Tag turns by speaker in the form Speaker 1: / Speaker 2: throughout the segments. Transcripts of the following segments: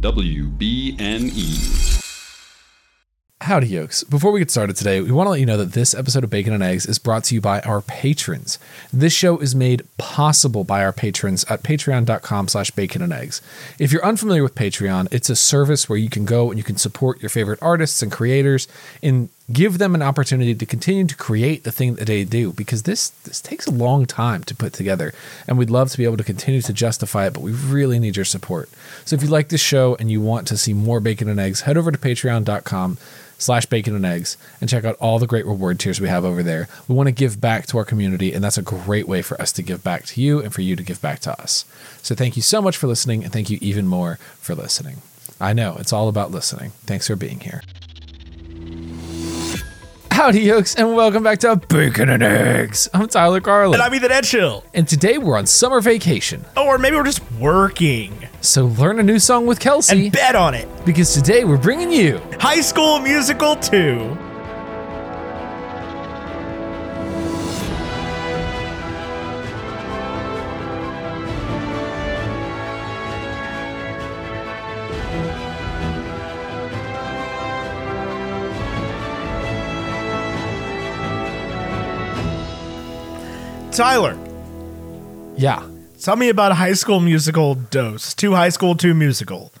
Speaker 1: WBNE.
Speaker 2: Howdy, yokes. Before we get started today, we want to let you know that this episode of Bacon and Eggs is brought to you by our patrons. This show is made possible by our patrons at patreon.com slash bacon and eggs. If you're unfamiliar with Patreon, it's a service where you can go and you can support your favorite artists and creators and give them an opportunity to continue to create the thing that they do because this this takes a long time to put together and we'd love to be able to continue to justify it but we really need your support. So if you like this show and you want to see more bacon and eggs head over to patreon.com slash bacon and eggs and check out all the great reward tiers we have over there. We want to give back to our community and that's a great way for us to give back to you and for you to give back to us. So thank you so much for listening and thank you even more for listening. I know it's all about listening. Thanks for being here Howdy, yokes, and welcome back to Bacon and Eggs. I'm Tyler Carlin,
Speaker 3: And I'm Ethan Edgehill.
Speaker 2: and today we're on summer vacation.
Speaker 3: Oh, Or maybe we're just working.
Speaker 2: So learn a new song with Kelsey
Speaker 3: And bet on it.
Speaker 2: because today we're bringing you
Speaker 3: High School Musical 2. Tyler,
Speaker 2: yeah.
Speaker 3: tell me about High School Musical Dose. Two High School, two musical.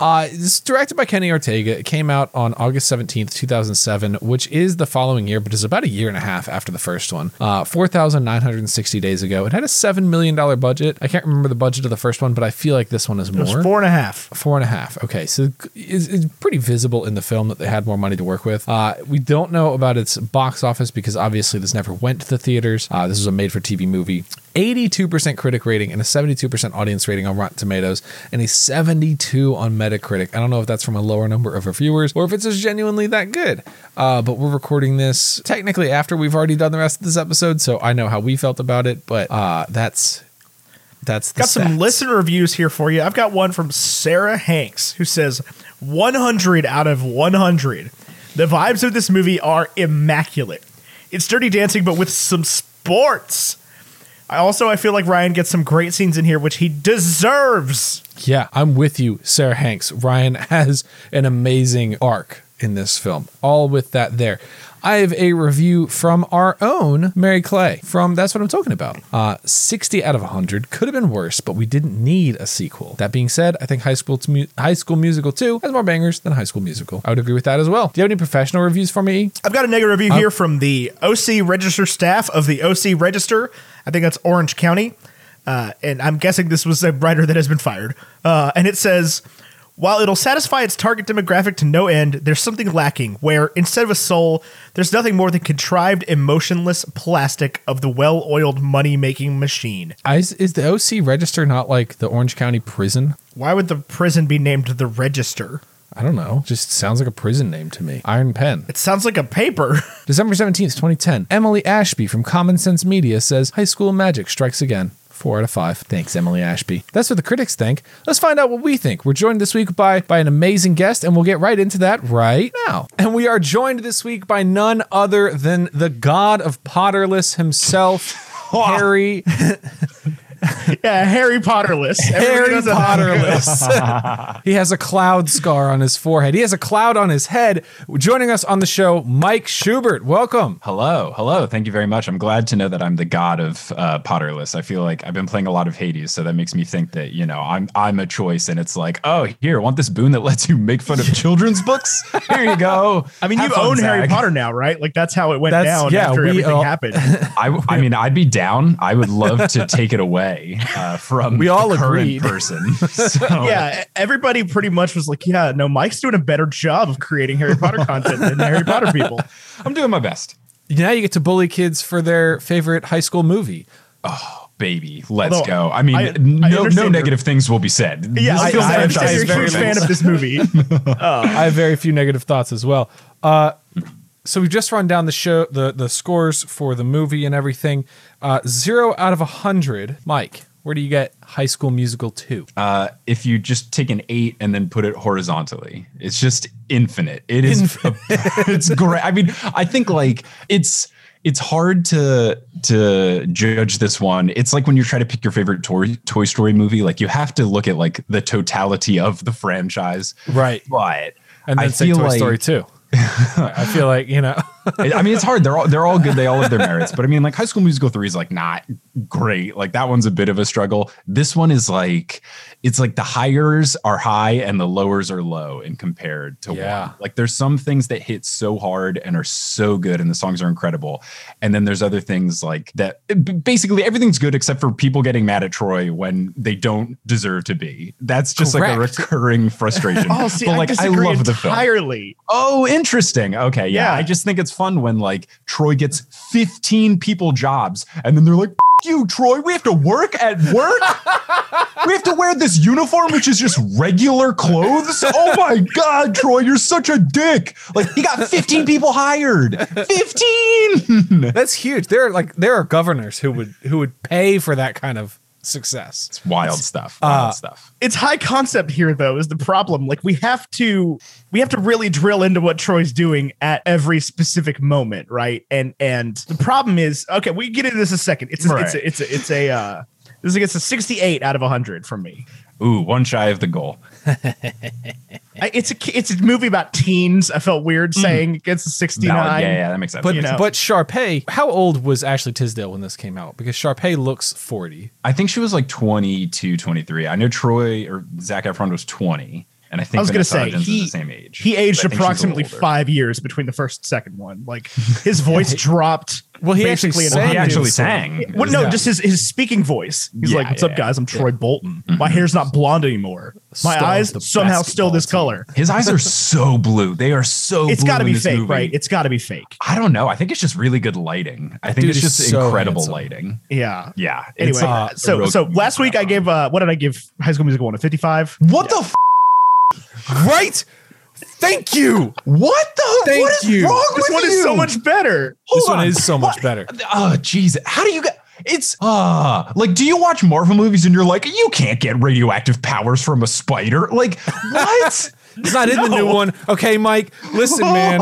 Speaker 2: Uh, this is directed by Kenny Ortega. It came out on August 17th, 2007, which is the following year, but is about a year and a half after the first one. Uh, 4,960 days ago. It had a $7 million budget. I can't remember the budget of the first one, but I feel like this one is
Speaker 3: It was
Speaker 2: more.
Speaker 3: four and a half.
Speaker 2: Four and a half. Okay, so it's, it's pretty visible in the film that they had more money to work with. Uh, we don't know about its box office because obviously this never went to the theaters. Uh, this was a made-for-TV movie. 82% critic rating and a 72% audience rating on Rotten Tomatoes and a 72 on Metacritic. I don't know if that's from a lower number of reviewers or if it's just genuinely that good. Uh, but we're recording this technically after we've already done the rest of this episode, so I know how we felt about it. But uh, that's that's the
Speaker 3: Got some listener reviews here for you. I've got one from Sarah Hanks who says 100 out of 100. The vibes of this movie are immaculate. It's dirty dancing, but with some sports. I also I feel like Ryan gets some great scenes in here, which he deserves.
Speaker 2: Yeah, I'm with you, Sarah Hanks. Ryan has an amazing arc in this film. All with that there. I have a review from our own Mary Clay from That's What I'm Talking About. Uh, 60 out of 100 could have been worse, but we didn't need a sequel. That being said, I think High School to Mu- High School Musical 2 has more bangers than High School Musical. I would agree with that as well. Do you have any professional reviews for me?
Speaker 3: I've got a negative review here from the OC Register staff of the OC Register. I think that's Orange County. Uh, and I'm guessing this was a writer that has been fired. Uh, and it says, while it'll satisfy its target demographic to no end, there's something lacking where instead of a soul, there's nothing more than contrived, emotionless plastic of the well oiled money making machine.
Speaker 2: Is, is the OC register not like the Orange County prison?
Speaker 3: Why would the prison be named the Register?
Speaker 2: I don't know. Just sounds like a prison name to me. Iron Pen.
Speaker 3: It sounds like a paper.
Speaker 2: December 17th, 2010. Emily Ashby from Common Sense Media says High School Magic strikes again. Four out of five. Thanks, Emily Ashby. That's what the critics think. Let's find out what we think. We're joined this week by, by an amazing guest, and we'll get right into that right now. And we are joined this week by none other than the god of Potterless himself, Harry
Speaker 3: yeah, Harry Potterless. Everybody
Speaker 2: Harry
Speaker 3: knows that.
Speaker 2: Potterless. he has a cloud scar on his forehead. He has a cloud on his head. Joining us on the show, Mike Schubert. Welcome.
Speaker 4: Hello, hello. Thank you very much. I'm glad to know that I'm the god of uh, Potterless. I feel like I've been playing a lot of Hades, so that makes me think that you know I'm I'm a choice, and it's like, oh, here, want this boon that lets you make fun of children's books? Here you go.
Speaker 3: I mean,
Speaker 4: Have
Speaker 3: you
Speaker 4: fun,
Speaker 3: own Harry Potter now, right? Like that's how it went
Speaker 2: That's-
Speaker 3: down
Speaker 2: yeah,
Speaker 3: after
Speaker 2: we
Speaker 3: everything
Speaker 2: all-
Speaker 3: happened.
Speaker 4: I, I mean, I'd be down. I would love to take it away uh, from
Speaker 2: We all
Speaker 4: the current
Speaker 2: agreed.
Speaker 4: person. So,
Speaker 3: yeah, everybody pretty much was like, "Yeah, no, Mike's doing a better job of creating Harry Potter content than Harry Potter people."
Speaker 4: I'm doing my best.
Speaker 2: Now you get to bully kids for their favorite high school movie.
Speaker 4: Oh, baby, let's
Speaker 3: Although,
Speaker 4: go. I mean,
Speaker 3: I- I
Speaker 4: no, no negative things will be said.
Speaker 3: Yeah,
Speaker 4: This
Speaker 3: I,
Speaker 4: feels
Speaker 3: I
Speaker 4: like a
Speaker 3: understand you're a huge
Speaker 4: very
Speaker 3: fan of this movie.
Speaker 2: I have very few negative thoughts as well. Uh, so we've just run down the show, the the scores for the movie and everything. Uh, zero out of a hundred. Mike, where do you get High School Musical two?
Speaker 4: uh, if you just take an eight and then put it horizontally, it's just infinite. It is, it's great. I mean, I think like it's it's hard to to judge this one. It's like when you try to pick your favorite Toy Toy Story movie, like you have to look at like the totality of the franchise.
Speaker 2: Right.
Speaker 4: But
Speaker 2: And then
Speaker 4: I
Speaker 2: say
Speaker 4: feel
Speaker 2: Toy
Speaker 4: like-
Speaker 2: Story 2. I feel like, you know,
Speaker 4: I mean, it's hard. They're all they're all good. They all have their merits. But I mean, like High School Musical three is like not great. Like that one's a bit of a struggle. This one is like it's like the highers are high and the lowers are low in compared to
Speaker 2: Yeah.
Speaker 4: one. Like there's some things that hit so hard and are so good, and the songs are incredible. And then there's other things like that. Eh, basically, everything's good except for people getting mad at Troy when they don't deserve to be. That's just like a recurring frustration.
Speaker 3: Oh, see,
Speaker 4: but
Speaker 3: I
Speaker 4: like I love the film.
Speaker 3: entirely.
Speaker 4: Oh, interesting. Okay, yeah.
Speaker 3: Yeah.
Speaker 4: I just think it's fun when like Troy gets 15 people jobs and then they're like, you, Troy, we have to work at work. we have to wear this uniform, which is just regular clothes. Oh my God, Troy, you're such a dick. Like, he got 15 people hired. 15.
Speaker 2: that's huge. There are like there are governors who would who would pay for that kind of success.
Speaker 4: It's wild stuff. Wild stuff.
Speaker 3: It's high concept here, though, is the problem. Like we have to, we have to really drill into what Troy's doing at every specific moment, right? And and the problem is, okay, we get into this in a second. It's a, it's a, it's a, it's a, uh, this gets a 68 out of 100 from me.
Speaker 4: Ooh, one shy of the goal.
Speaker 3: I, it's a it's a movie about teens. I felt weird mm. saying it gets a 69.
Speaker 4: Valid. Yeah, yeah, that makes sense.
Speaker 2: But
Speaker 3: You know.
Speaker 2: but Sharpay, how old was Ashley Tisdale when this came out? Because Sharpay looks 40.
Speaker 4: I think she was like 22, 23. I know Troy or Zac Efron was 20. And I think
Speaker 3: I was gonna say
Speaker 4: Hudgens
Speaker 3: he
Speaker 4: the same age.
Speaker 3: He aged
Speaker 4: I think she's a little
Speaker 3: approximately five years between the first and second one. Like his voice dropped.
Speaker 2: Well, he actually
Speaker 3: basically in
Speaker 2: sang
Speaker 4: He actually
Speaker 2: the song.
Speaker 4: sang.
Speaker 3: Well, no,
Speaker 4: Yeah.
Speaker 3: just his, his speaking voice. He's
Speaker 4: Yeah,
Speaker 3: like, "What's
Speaker 4: yeah,
Speaker 3: up, guys? I'm Troy Bolton.
Speaker 4: Mm-hmm.
Speaker 3: My hair's not blonde anymore. My
Speaker 2: Star
Speaker 3: eyes somehow still this
Speaker 2: basketball
Speaker 3: color.
Speaker 4: His eyes are so blue. They are so.
Speaker 3: It's got to be fake,
Speaker 4: movie.
Speaker 3: right? It's got to be fake.
Speaker 4: I don't know. I think it's just really good lighting. I think
Speaker 2: dude
Speaker 4: it's just
Speaker 2: so
Speaker 4: incredible
Speaker 2: handsome.
Speaker 4: lighting.
Speaker 3: Yeah.
Speaker 4: Yeah.
Speaker 3: Anyway,
Speaker 4: uh,
Speaker 3: so so last week I gave uh what did I give High School Musical one a 55?
Speaker 4: What the? F-
Speaker 2: Right? Thank you.
Speaker 4: what the?
Speaker 2: Thank
Speaker 4: what is
Speaker 2: you.
Speaker 4: wrong
Speaker 3: This
Speaker 4: with
Speaker 3: one
Speaker 4: you?
Speaker 3: is so much better.
Speaker 2: This
Speaker 4: Hold
Speaker 2: one is so much
Speaker 4: What?
Speaker 2: better.
Speaker 4: Oh, jeez. How do you get? It's ah, like, do you watch Marvel movies and you're like, you can't get radioactive powers from a spider? Like, what?
Speaker 2: It's not in the new one. Okay, Mike, listen, man.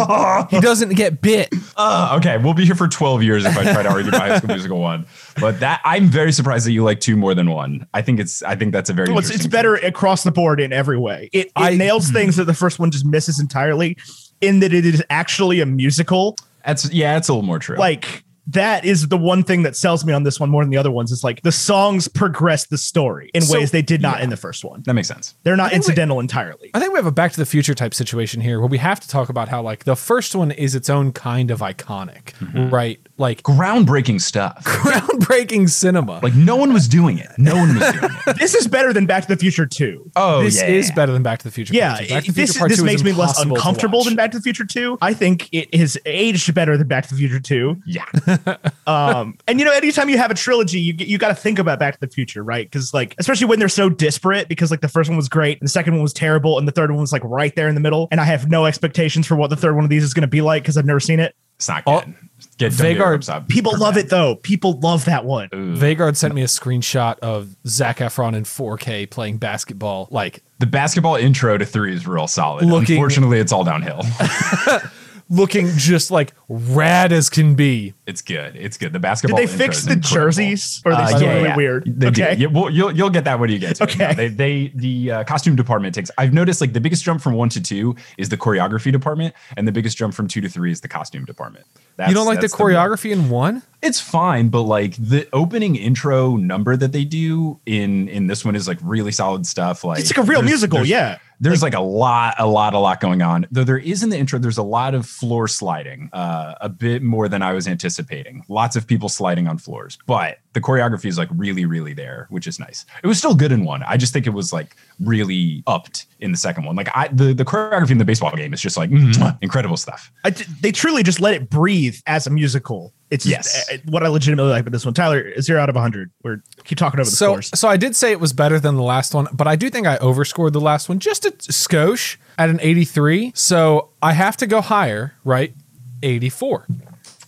Speaker 2: He doesn't get bit.
Speaker 4: Uh, okay, we'll be here for 12 years if I try to argue my High School Musical one. But that I'm very surprised that you like two more than one. I think it's I think that's a very
Speaker 3: Well, it's, it's
Speaker 4: interesting
Speaker 3: better across the board in every way. It, it
Speaker 2: I-
Speaker 3: nails things that the first one just misses entirely in that it is actually a musical.
Speaker 4: thing. That's yeah, it's a little more true.
Speaker 3: Like that is the one thing that sells me on this one more than the other ones. Is like the songs progress the story in
Speaker 2: So-
Speaker 3: ways they did not in the first one.
Speaker 4: that makes sense.
Speaker 3: They're not
Speaker 2: think we-
Speaker 3: incidental entirely.
Speaker 2: I think we have a Back to the Future type situation here where we have to talk about how like the first one is its own kind of iconic, mm-hmm. right? Like
Speaker 4: Groundbreaking stuff.
Speaker 2: groundbreaking cinema.
Speaker 4: Like no one was doing it. No one was doing it.
Speaker 3: this is better than Back to the Future 2.
Speaker 4: Oh
Speaker 2: this
Speaker 4: yeah.
Speaker 2: is better than Back to the Future.
Speaker 3: Yeah,
Speaker 2: Part Two. Back to the
Speaker 3: this,
Speaker 2: Future Part
Speaker 3: this
Speaker 2: Two
Speaker 3: makes me less uncomfortable than Back to the Future 2. I think it has aged better than Back to the Future 2.
Speaker 4: Yeah.
Speaker 3: Um, and you know, anytime you have a trilogy, you you got to think about Back to the Future, right? Because like, especially when they're so disparate, because like the first one was great, and the second one was terrible, and the third one was like right there in the middle. And I have no expectations for what the third one of these is going to be like because I've never seen it.
Speaker 4: It's not
Speaker 2: Oh,
Speaker 4: good. Get don't get your
Speaker 2: Vhagar-
Speaker 4: hopes up.
Speaker 3: People love it though. People love that one.
Speaker 2: Vagard sent me a screenshot of Zac Efron in 4K playing basketball. Like
Speaker 4: The basketball intro to three is real solid.
Speaker 2: Looking-
Speaker 4: Unfortunately, it's all downhill.
Speaker 2: looking just like rad as can be.
Speaker 4: it's good. It's good. The basketball.
Speaker 3: Did
Speaker 4: they
Speaker 3: fix the
Speaker 4: incredible.
Speaker 3: jerseys? Or are they
Speaker 4: Uh,
Speaker 3: still
Speaker 4: yeah,
Speaker 3: really
Speaker 4: yeah.
Speaker 3: weird?
Speaker 4: They
Speaker 3: okay.
Speaker 4: do. Yeah, well, you'll you'll get that when you get to it.
Speaker 3: Okay.
Speaker 4: No, they they the uh, costume department takes. I've noticed like the biggest jump from one to two is the choreography department, and the biggest jump from two to three is the costume department. That's,
Speaker 2: you don't like the
Speaker 4: that's
Speaker 2: choreography in one?
Speaker 4: it's fine, but like the opening intro number that they do in in this one is like really solid stuff. Like
Speaker 3: It's like a real
Speaker 4: there's-
Speaker 3: musical,
Speaker 4: there's-
Speaker 3: yeah.
Speaker 4: There's like, a lot, a lot, a lot going on. Though there is in the intro, there's a lot of floor sliding, uh, a bit more than I was anticipating. Lots of people sliding on floors, but the choreography is like really, really there, which is nice. It was still good in one. I just think it was like really upped in the second one. Like I, the the choreography in the baseball game is just like mwah, incredible stuff.
Speaker 3: I d- they truly just let it breathe as a musical. It's just,
Speaker 4: Yes.
Speaker 3: uh, what I legitimately like about this one. Tyler, zero out of 100. We're keep talking over the
Speaker 2: So,
Speaker 3: scores.
Speaker 2: so I did say it was better than the last one, but I do think I overscored the last one just a skosh at an 83. So I have to go higher, right? 84.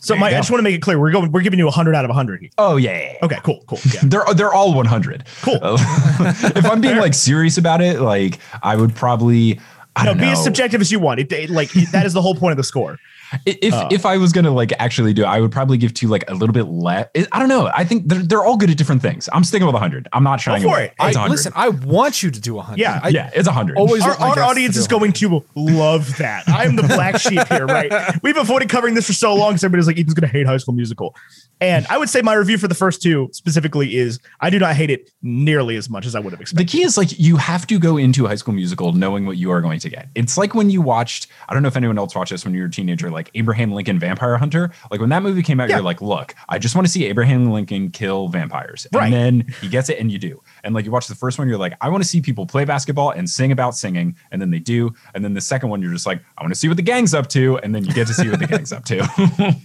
Speaker 3: So, Mike, I just want to make it clear. We're going. We're giving you 100 out of 100. here.
Speaker 4: Oh yeah. yeah, yeah.
Speaker 3: Okay, cool, cool. Yeah.
Speaker 4: They're they're all 100.
Speaker 3: Cool.
Speaker 4: if I'm being like serious about it, like I would probably I
Speaker 3: no, be
Speaker 4: know.
Speaker 3: as subjective as you want. It, it- like that is the whole point of the score.
Speaker 4: I- If
Speaker 3: Oh.
Speaker 4: if I was gonna like actually do, it, I would probably give two like a little bit less. I don't know. I think they're they're all good at different things. I'm sticking with 100. I'm not trying.
Speaker 3: for
Speaker 4: away.
Speaker 3: it.
Speaker 2: I, listen, I want you to do 100.
Speaker 3: Yeah,
Speaker 2: I,
Speaker 4: yeah, it's 100.
Speaker 2: always
Speaker 3: Our, our audience is going to love that. I'm the black sheep here, right? We've avoided covering this for so long because everybody's like, Ethan's going to hate High School Musical. And I would say my review for the first two specifically is I do not hate it nearly as much as I would have expected.
Speaker 4: the key is like you have to go into High School Musical knowing what you are going to get. It's like when you watched. I don't know if anyone else watched this when you were a teenager, like Abraham Lincoln Vampire Hunter. Like when that movie came out,
Speaker 3: Yeah.
Speaker 4: you're like, look, I just want to see Abraham Lincoln kill vampires,
Speaker 3: Right.
Speaker 4: and then he gets it, and you do. And like you watch the first one, you're like, I want to see people play basketball and sing about singing, and then they do. And then the second one, you're just like, I want to see what the gang's up to, and then you get to see what the gang's up to.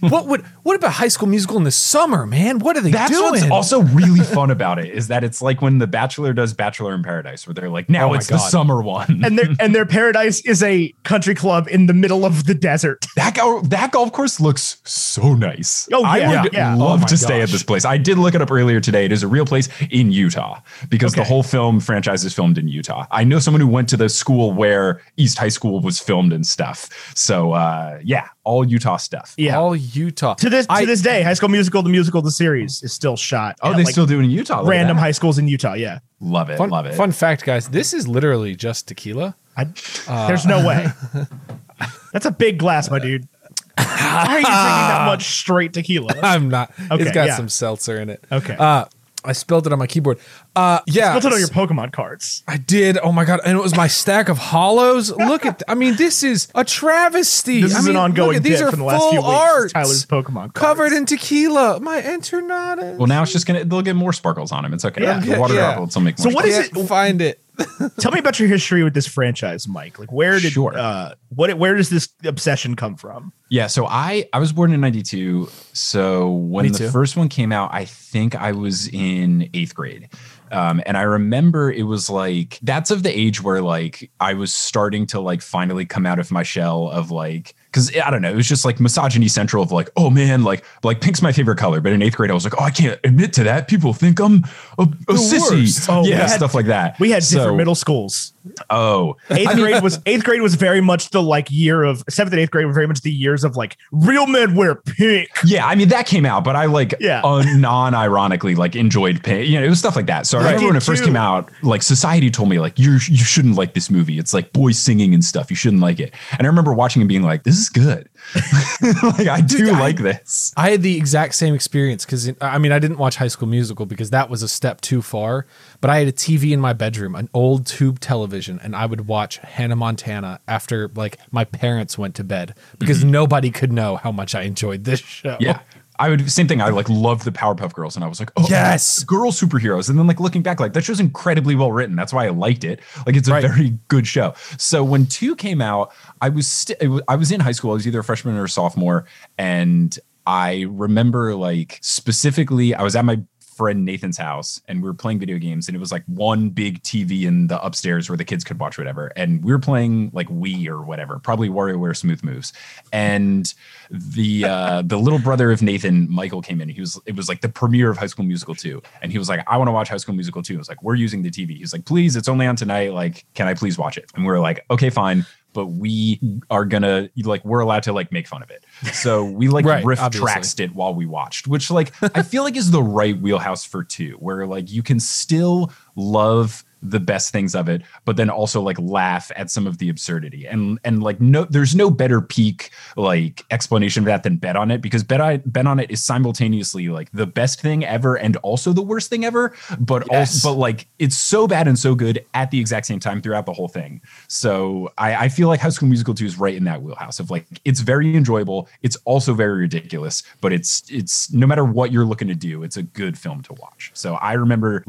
Speaker 2: What would what about High School Musical in the summer, man? What are they
Speaker 4: That's
Speaker 2: doing?
Speaker 4: what's also really fun about it is that it's like when The Bachelor does Bachelor in Paradise, where they're like, now
Speaker 2: Oh
Speaker 4: it's the summer one.
Speaker 3: and their and their paradise is a country club in the middle of the desert.
Speaker 4: that go- that golf course looks so nice.
Speaker 3: Oh, yeah, I
Speaker 4: would
Speaker 3: yeah.
Speaker 4: love
Speaker 2: Oh my
Speaker 4: to stay at this place. I did look it up earlier today. It is a real place in Utah because the whole film franchise is filmed in Utah. I know someone who went to the school where East High School was filmed and stuff. So uh, yeah, all Utah stuff.
Speaker 3: Yeah.
Speaker 2: all Utah.
Speaker 3: to this
Speaker 2: I-
Speaker 3: to this day, High School Musical, the musical, the series is still shot.
Speaker 4: Oh, they
Speaker 3: like,
Speaker 4: still do it in Utah. Look
Speaker 3: random high schools in Utah. Yeah,
Speaker 4: Love it.
Speaker 2: Fun,
Speaker 4: love it.
Speaker 2: fun fact, guys. This is literally just tequila.
Speaker 3: I,
Speaker 2: Uh.
Speaker 3: there's no way. That's a big glass, my dude. Why are you drinking that much straight tequila?
Speaker 2: I'm not.
Speaker 3: Okay,
Speaker 2: it's got
Speaker 3: yeah.
Speaker 2: some seltzer in it.
Speaker 3: Okay.
Speaker 2: Uh, I spilled it on my keyboard. Uh, yeah.
Speaker 3: Built it on your Pokemon cards.
Speaker 2: I did. Oh my god! And it was my stack of hollows. Look at. I mean, this is a travesty.
Speaker 3: This
Speaker 2: I
Speaker 3: is
Speaker 2: mean,
Speaker 3: an ongoing
Speaker 2: look at, these are
Speaker 3: from the last few
Speaker 2: full
Speaker 3: weeks.
Speaker 2: arts.
Speaker 3: Tyler's Pokemon cards.
Speaker 2: covered in tequila. My internada.
Speaker 4: Well, now it's just gonna they'll get more sparkles on them. It's okay.
Speaker 3: Yeah.
Speaker 4: The water
Speaker 2: Yeah.
Speaker 4: droplets will make
Speaker 3: So
Speaker 4: more.
Speaker 3: what is
Speaker 4: sparkles.
Speaker 3: it-
Speaker 2: Find it.
Speaker 3: Tell me about your history with this franchise, Mike. Like, where did
Speaker 4: Sure.
Speaker 3: uh, what where does this obsession come from?
Speaker 4: Yeah, so I I was born in '92. So when
Speaker 2: Me
Speaker 4: the first one came out, I think I was in eighth grade. Um, and I remember it was like that's of the age where like I was starting to like finally come out of my shell of like because I don't know, it was just like misogyny central of like, oh man, like like pink's my favorite color. But in eighth grade, I was like, oh, I can't admit to that. People think I'm a, a sissy.
Speaker 2: worst.
Speaker 3: Oh,
Speaker 4: yeah,
Speaker 3: had-
Speaker 4: stuff like that.
Speaker 3: We had
Speaker 4: So-
Speaker 3: different middle schools.
Speaker 4: Oh,
Speaker 3: Eighth grade was eighth grade was very much the like year of seventh and eighth grade were very much the years of like real men wear pink.
Speaker 4: Yeah, I mean that came out, but I like
Speaker 3: Yeah.
Speaker 4: non-ironically like enjoyed pink. You know, it was stuff like that. So I
Speaker 3: I
Speaker 4: remember when it first came out, like society told me like you you shouldn't like this movie. It's like boys singing and stuff. You shouldn't like it. And I remember watching and being like, this is good. like I do
Speaker 2: I-
Speaker 4: like this.
Speaker 2: I had the exact same experience because I mean I didn't watch High School Musical because that was a step too far. But I had a TV in my bedroom, an old tube television, and I would watch Hannah Montana after like my parents went to bed because nobody could know how much I enjoyed this show.
Speaker 4: Mm-hmm. Yeah. I would same thing. I like loved the Powerpuff Girls, and I was like, "Oh,
Speaker 2: Yes.
Speaker 4: girl superheroes." And then like looking back, like that show's incredibly well written. That's why I liked it. Like it's a
Speaker 2: Right.
Speaker 4: very good show. So when two came out, I was st- I was in high school. I was either a freshman or a sophomore, and I remember like specifically, I was at my friend Nathan's house and we were playing video games and it was like one big TV in the upstairs where the kids could watch whatever and we were playing like Wii or whatever probably WarioWare Smooth Moves. And the uh the little brother of Nathan Michael came in. He was it was like the premiere of High School Musical 2 and he was like I want to watch High School Musical 2 I was like we're using the TV he's like please it's only on tonight. Like can I please watch it? And we were like okay fine but we are gonna like we're allowed to like make fun of it. So we like
Speaker 2: Right,
Speaker 4: riff traxed it while we watched which like i feel like is the right wheelhouse for two where like you can still love the best things of it but then also like laugh at some of the absurdity and and like no there's no better peak like explanation of that than bet on it because bet I bet on it is simultaneously like the best thing ever and also the worst thing ever but
Speaker 2: Yes.
Speaker 4: also but like it's so bad and so good at the exact same time throughout the whole thing so I, I feel like High School Musical 2 is right in that wheelhouse of like it's very enjoyable. It's also very ridiculous, but it's it's no matter what you're looking to do, it's a good film to watch. So I remember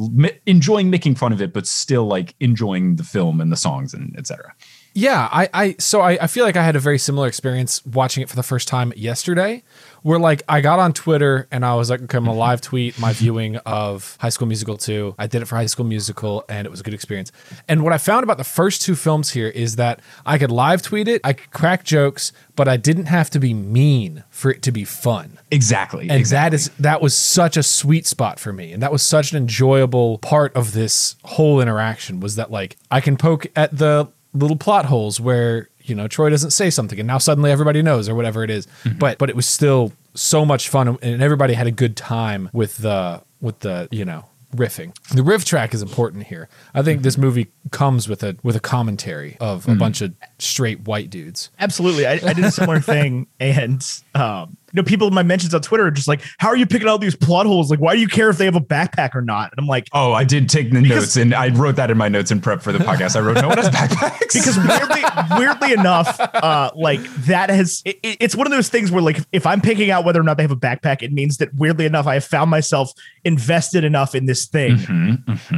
Speaker 4: enjoying making fun of it, but still like enjoying the film and the songs and etc.
Speaker 2: Yeah, I, I so I, I feel like I had a very similar experience watching it for the first time yesterday, where like I got on Twitter and I was like, okay, I'm gonna mm-hmm. live tweet my viewing of High School Musical 2. I did it for High School Musical and it was a good experience. And what I found about the first two films here is that I could live tweet it, I could crack jokes, but I didn't have to be mean for it to be fun.
Speaker 4: Exactly.
Speaker 2: And
Speaker 4: exactly.
Speaker 2: that is that was such a sweet spot for me. And that was such an enjoyable part of this whole interaction was that like I can poke at the little plot holes where you know, Troy doesn't say something and now suddenly everybody knows or whatever it is. Mm-hmm. But but it was still so much fun and everybody had a good time with the with the, you know, riffing. The riff track is important here. I think mm-hmm. this movie comes with a with a commentary of a mm-hmm. bunch of straight white dudes.
Speaker 3: Absolutely. I, I did a similar thing. And, um, you know, people in my mentions on Twitter are just like, how are you picking out these plot holes? Like, why do you care if they have a backpack or not? And I'm like,
Speaker 4: Oh, I did take the notes and I wrote that in my notes in prep for the podcast. I wrote, no one has backpacks.
Speaker 3: because weirdly, weirdly enough, uh, like that has it, it- it's one of those things where like if I'm picking out whether or not they have a backpack, it means that weirdly enough, I have found myself invested enough in this thing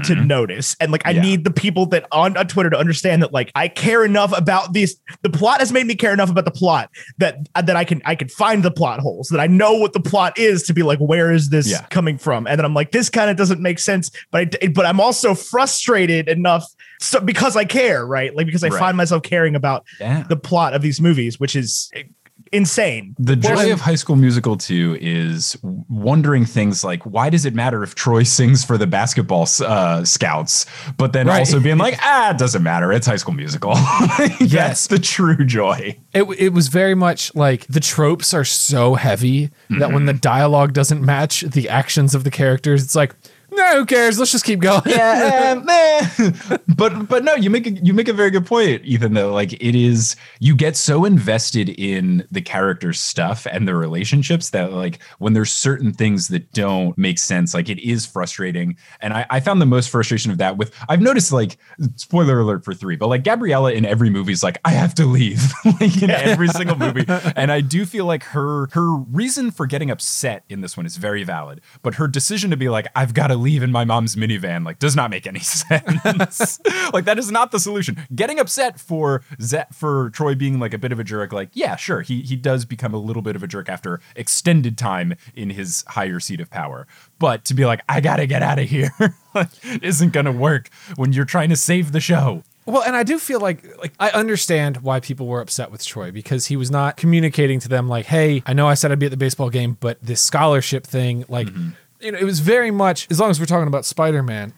Speaker 3: to notice, and like I
Speaker 4: Yeah.
Speaker 3: need the people that on, on Twitter to understand that like I care enough about these. The plot has made me care enough about the plot that uh, that I can I can find the plot holes that I know what the plot is to be like where is this
Speaker 4: Yeah.
Speaker 3: coming from, and then I'm like this kind of doesn't make sense, but I, but I'm also frustrated enough. So because I care, right? Like because I
Speaker 4: Right.
Speaker 3: find myself caring about
Speaker 4: Yeah.
Speaker 3: the plot of these movies, which is insane.
Speaker 4: The joy of High School Musical 2 is wondering things like why does it matter if Troy sings for the basketball uh, scouts, but then
Speaker 2: Right.
Speaker 4: also being like, ah, it doesn't matter. It's High School Musical. That's the true joy.
Speaker 2: It, it was very much like the tropes are so heavy that when the dialogue doesn't match the actions of the characters, it's like, no, who cares? Let's just keep going.
Speaker 4: yeah, um, eh. but but no, you make a, you make a very good point, Ethan. Though, like it is, you get so invested in the character stuff and the relationships that like when there's certain things that don't make sense, like it is frustrating. And I, I found the most frustration of that with I've noticed like spoiler alert for three, but like Gabriella in every movie is like I have to leave, like in every single movie. And I do feel like her her reason for getting upset in this one is very valid, but her decision to be like I've got to leave in my mom's minivan like does not make any sense. like that is not the solution. Getting upset for Zet for Troy being like a bit of a jerk, like yeah, sure, he he does become a little bit of a jerk after extended time in his higher seat of power. But to be like I gotta get out of here isn't gonna work when you're trying to save the show.
Speaker 2: Well, and I do feel like like I understand why people were upset with Troy because he was not communicating to them like, "Hey, I know I said I'd be at the baseball game, but this scholarship thing, like, mm-hmm. You know, it was very much as long as we're talking about Spider-Man,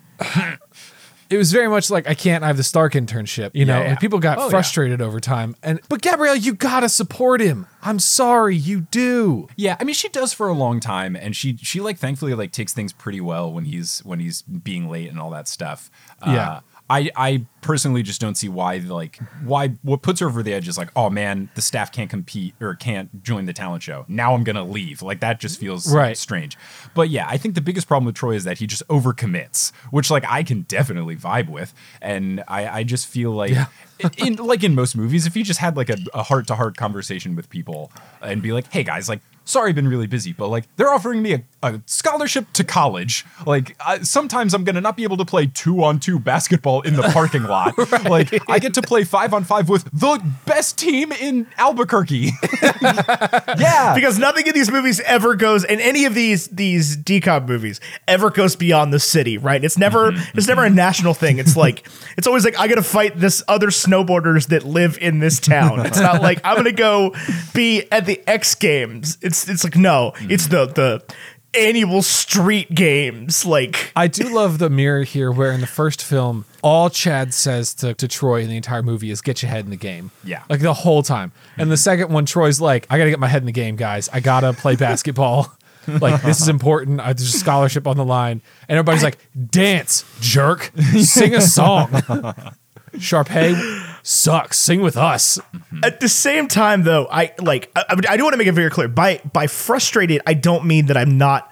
Speaker 2: it was very much like I can't I have the Stark internship, you know,
Speaker 4: Yeah, yeah.
Speaker 2: and people got
Speaker 4: Oh, yeah.
Speaker 2: frustrated over time. And but Gabrielle, you got to support him. I'm sorry, you do.
Speaker 4: Yeah, I mean she does for a long time, and she she like thankfully like takes things pretty well when he's when he's being late and all that stuff.
Speaker 2: Yeah.
Speaker 4: Uh, I I personally just don't see why like why what puts her over the edge is like oh man the staff can't compete or can't join the talent show now I'm gonna leave like that just feels
Speaker 2: Right.
Speaker 4: strange. But yeah, I think the biggest problem with Troy is that he just overcommits, which like I can definitely vibe with, and I I just feel like
Speaker 2: Yeah.
Speaker 4: in like in most movies, if you just had like a heart to heart conversation with people and be like, hey guys, like sorry I've been really busy, but like they're offering me a, a scholarship to college. Like I, sometimes I'm gonna not be able to play two on two basketball in the parking lot. Like I get to play five on five with the best team in Albuquerque. yeah.
Speaker 3: because nothing in these movies ever goes in any of these these DCOM movies ever goes beyond the city right it's never mm-hmm. it's never a mm-hmm. national thing it's like it's always like i gotta fight this other snowboarders that live in this town it's not like i'm gonna go be at the x games it's it's like no it's the the annual street games like
Speaker 2: I do love the mirror here where in the first film, all Chad says to, to Troy in the entire movie is get your head in the game.
Speaker 4: Yeah.
Speaker 2: Like the whole time. And the second one, Troy's like, I got to get my head in the game, guys. I got to play basketball. like, this is important. I, there's a scholarship on the line. And everybody's like, dance, jerk. Sing a song. Sharpay sucks. Sing with us.
Speaker 3: At the same time, though, I like I, I do want to make it very clear. By by frustrated, I don't mean that I'm not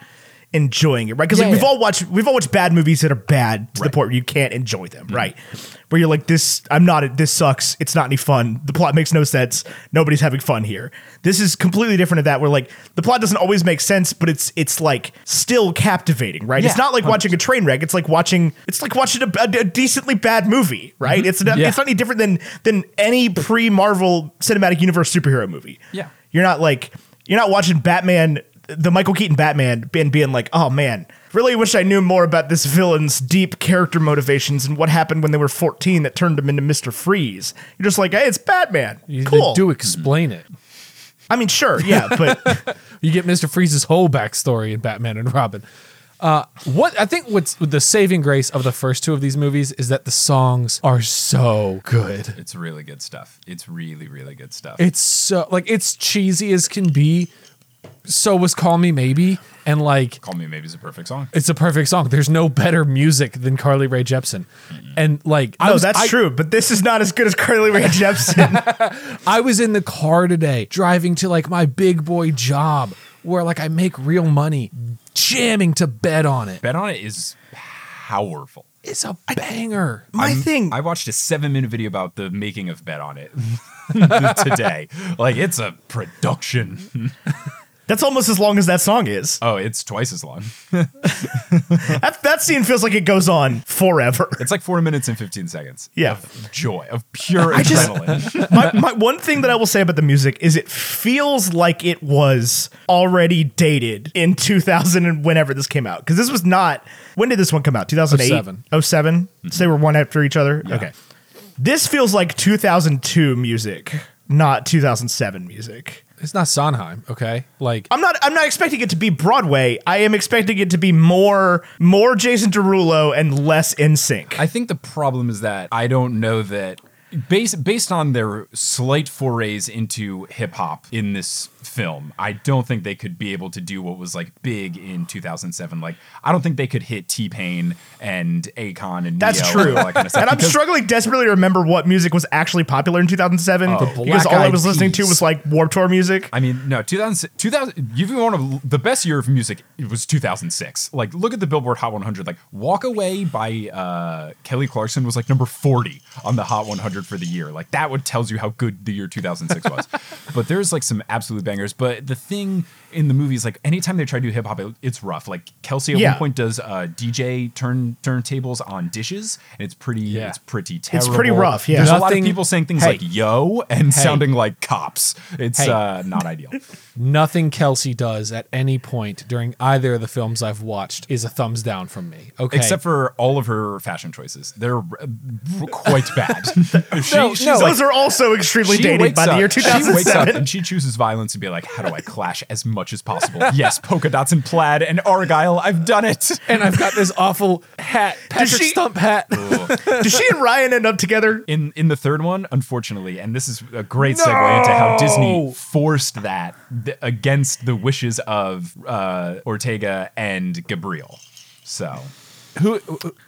Speaker 3: enjoying it, right? Because
Speaker 2: Yeah,
Speaker 3: like we've
Speaker 2: yeah.
Speaker 3: all watched we've all watched bad movies that are bad to the point where you can't enjoy them, mm-hmm. right? Where you're like, this I'm not this sucks. It's not any fun. The plot makes no sense. Nobody's having fun here. This is completely different at that where like the plot doesn't always make sense, but it's it's like still captivating, right? It's not like watching a train wreck. It's like watching it's like watching a, a- a decently bad movie, mm-hmm. right? It's not,
Speaker 2: Yeah.
Speaker 3: it's not any different than than any pre Marvel Cinematic Universe superhero movie.
Speaker 4: Yeah.
Speaker 3: you're not like you're not watching Batman, the Michael Keaton Batman, and being like, oh man, really wish I knew more about this villain's deep character motivations and what happened when they were 14 that turned him into Mister Freeze. You're just like, hey, it's Batman.
Speaker 2: You
Speaker 3: cool.
Speaker 2: do explain it.
Speaker 3: I mean, sure, yeah, but
Speaker 2: You get Mr. Freeze's whole backstory in Batman and Robin. Uh, what I think what's the saving grace of the first two of these movies is that the songs are so good.
Speaker 4: It's really good stuff. It's really, really good stuff.
Speaker 2: It's so like it's cheesy as can be. So was Call Me Maybe, and like
Speaker 4: Call Me Maybe is a perfect song.
Speaker 2: it's a perfect song. There's no better music than Carly Rae Jepsen, and like I
Speaker 3: No,
Speaker 2: was,
Speaker 3: that's
Speaker 2: I-
Speaker 3: true, but this is not as good as Carly Rae Jepsen.
Speaker 2: I was in the car today driving to like my big boy job where like I make real money, jamming to Bet on it.
Speaker 4: Bet on it is powerful.
Speaker 2: It's a banger.
Speaker 3: My thing,
Speaker 4: I watched a seven minute video about the making of Bet on it today. Like it's a production.
Speaker 3: that's almost as long as that song is.
Speaker 4: Oh, it's twice as long.
Speaker 3: That, that scene feels like it goes on forever.
Speaker 4: It's like four minutes and fifteen seconds.
Speaker 3: Yeah.
Speaker 4: of joy of pure
Speaker 3: I just-
Speaker 4: adrenaline.
Speaker 3: my, my one thing that I will say about the music is it feels like it was already dated in 2000 and whenever this came out. Because this was not. When did this one come out? 2008?
Speaker 2: 07.
Speaker 3: 07? So they were one after each other? Okay. This feels like 2002 music, not 2007 music.
Speaker 2: It's not Sondheim, okay? Like
Speaker 3: I'm not. I'm not expecting it to be Broadway. I am expecting it to be more, more Jason Derulo and less NSYNC.
Speaker 4: I think the problem is that I don't know that based based on their slight forays into hip hop in this film, I don't think they could be able to do what was like big in 2007. Like I don't think they could hit T Pain and Akon and
Speaker 3: That's
Speaker 4: Ne-Yo
Speaker 3: true.
Speaker 4: and kind of
Speaker 3: and I'm struggling desperately to remember what music was actually popular in 2007 because all I was listening to was like Warped Tour music.
Speaker 4: I mean, no, 2000, 2000 you want to, the best year of music it was 2006. Like, look at the Billboard Hot 100. Like, Walk Away by uh, Kelly Clarkson was like number 40 on the Hot 100 for the year. Like, that would tells you how good the year 2006 was. but there's like some absolute bangers. But the thing in the movies, like, anytime they try to do hip hop, it, it's rough. Like, Kelsey at
Speaker 3: Yeah.
Speaker 4: one point does uh, DJ turn turntables on dishes, and it's pretty,
Speaker 2: Yeah.
Speaker 4: it's pretty terrible.
Speaker 3: It's pretty rough, yeah.
Speaker 4: There's a lot of people saying things
Speaker 2: Hey.
Speaker 4: like yo and sounding like cops. It's
Speaker 2: Hey.
Speaker 4: uh, not ideal.
Speaker 2: nothing Kelsey does at any point during either of the films I've watched is a thumbs down from me. Okay.
Speaker 4: Except for all of her fashion choices, they're uh, quite bad. she,
Speaker 2: No,
Speaker 4: she's
Speaker 2: no,
Speaker 4: like-
Speaker 3: Those are also extremely dated
Speaker 4: wakes
Speaker 3: by the
Speaker 4: up-
Speaker 3: year
Speaker 4: She wakes up and she chooses violence to be like, how do I clash as much as possible? yes, polka dots and plaid and argyle. I've done it.
Speaker 2: and I've got this awful hat, Patrick
Speaker 3: she-
Speaker 2: Stump hat.
Speaker 3: Does she and Ryan end up together?
Speaker 4: In in the third one, unfortunately, and this is a great segue into how Disney forced that th- against the wishes of uh, Ortega and Grabeel. So
Speaker 2: Who?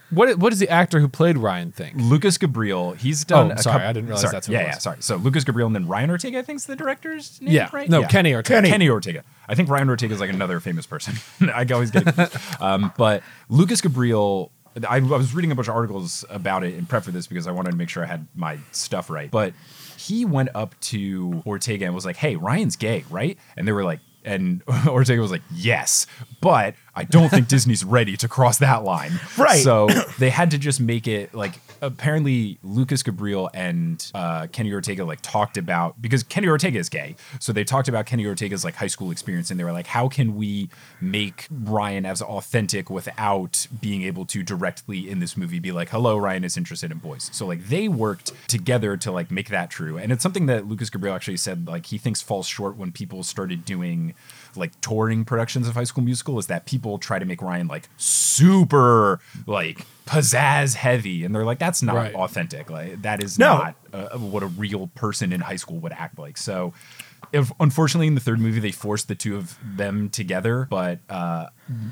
Speaker 2: What? What does the actor who played Ryan think?
Speaker 4: Lucas Grabeel, he's done.
Speaker 2: Oh,
Speaker 4: a
Speaker 2: sorry,
Speaker 4: coup-
Speaker 2: I didn't realize
Speaker 4: sorry,
Speaker 2: that's who
Speaker 4: yeah,
Speaker 2: it
Speaker 4: yeah, sorry. So Lucas Grabeel and then Ryan Ortega, I think's the director's name,
Speaker 2: Yeah.
Speaker 4: right?
Speaker 2: No, Kenny Ortega.
Speaker 3: Kenny.
Speaker 4: Kenny Ortega. I think Ryan Ortega is like another famous person. I always get it. um, but Lucas Grabeel, I, I was reading a bunch of articles about it in prep for this because I wanted to make sure I had my stuff right. But he went up to Ortega and was like, "Hey, Ryan's gay, right?" And they were like. And Ortega was like, "Yes, but I don't think Disney's ready to cross that line."
Speaker 3: Right.
Speaker 4: So they had to just make it like apparently Lucas Grabeel and uh, Kenny Ortega like talked about because Kenny Ortega is gay, so they talked about Kenny Ortega's like high school experience, and they were like, how can we make Ryan as authentic without being able to directly in this movie be like, hello, Ryan is interested in boys. So like they worked together to like make that true, and it's something that Lucas Grabeel actually said like he thinks falls short when people started doing like touring productions of High School Musical is that people try to make Ryan like super like pizzazz heavy, and they're like, that's not
Speaker 2: Right.
Speaker 4: authentic. Like that is
Speaker 3: No.
Speaker 4: not uh, what a real person in high school would act like. So. If, unfortunately, in the third movie, they forced the two of them together, but uh,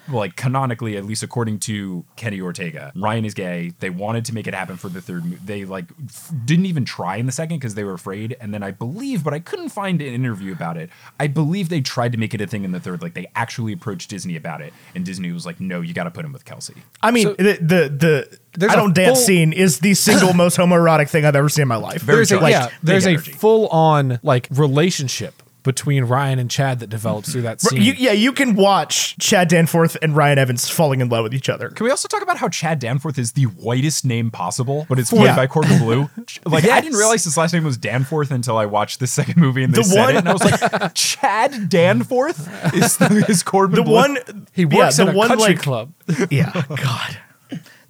Speaker 4: like canonically, at least according to Kenny Ortega, Ryan is gay. They wanted to make it happen for the third. mo- They like f- didn't even try in the second because they were afraid. And then I believe, but I couldn't find an interview about it. I believe they tried to make it a thing in the third. Like they actually approached Disney about it, and Disney was like, "No, you got to put him with Kelsey."
Speaker 3: I mean,
Speaker 2: So-
Speaker 3: the the, the
Speaker 2: There's
Speaker 3: I
Speaker 2: a
Speaker 3: don't dance
Speaker 2: full-
Speaker 3: scene is the single most homoerotic thing I've ever seen in my life.
Speaker 2: there's a,
Speaker 4: Like,
Speaker 2: yeah, there's a full on like relationship between Ryan and Chad that develops through that scene.
Speaker 3: You, yeah, you can watch Chad Danforth and Ryan Evans falling in love with each other.
Speaker 4: Can we also talk about how Chad Danforth is the whitest name possible, but it's played
Speaker 3: Yeah.
Speaker 4: by Corbin Bleu? Like I didn't realize his last name was Danforth until I watched the second movie and they
Speaker 3: The
Speaker 4: said
Speaker 3: one-
Speaker 4: it, and I was like, Chad Danforth is is Corbin
Speaker 3: The
Speaker 4: Bleu?
Speaker 3: one
Speaker 2: he works
Speaker 3: yeah,
Speaker 2: at a
Speaker 3: one
Speaker 2: country
Speaker 3: like
Speaker 2: club.
Speaker 3: yeah, God.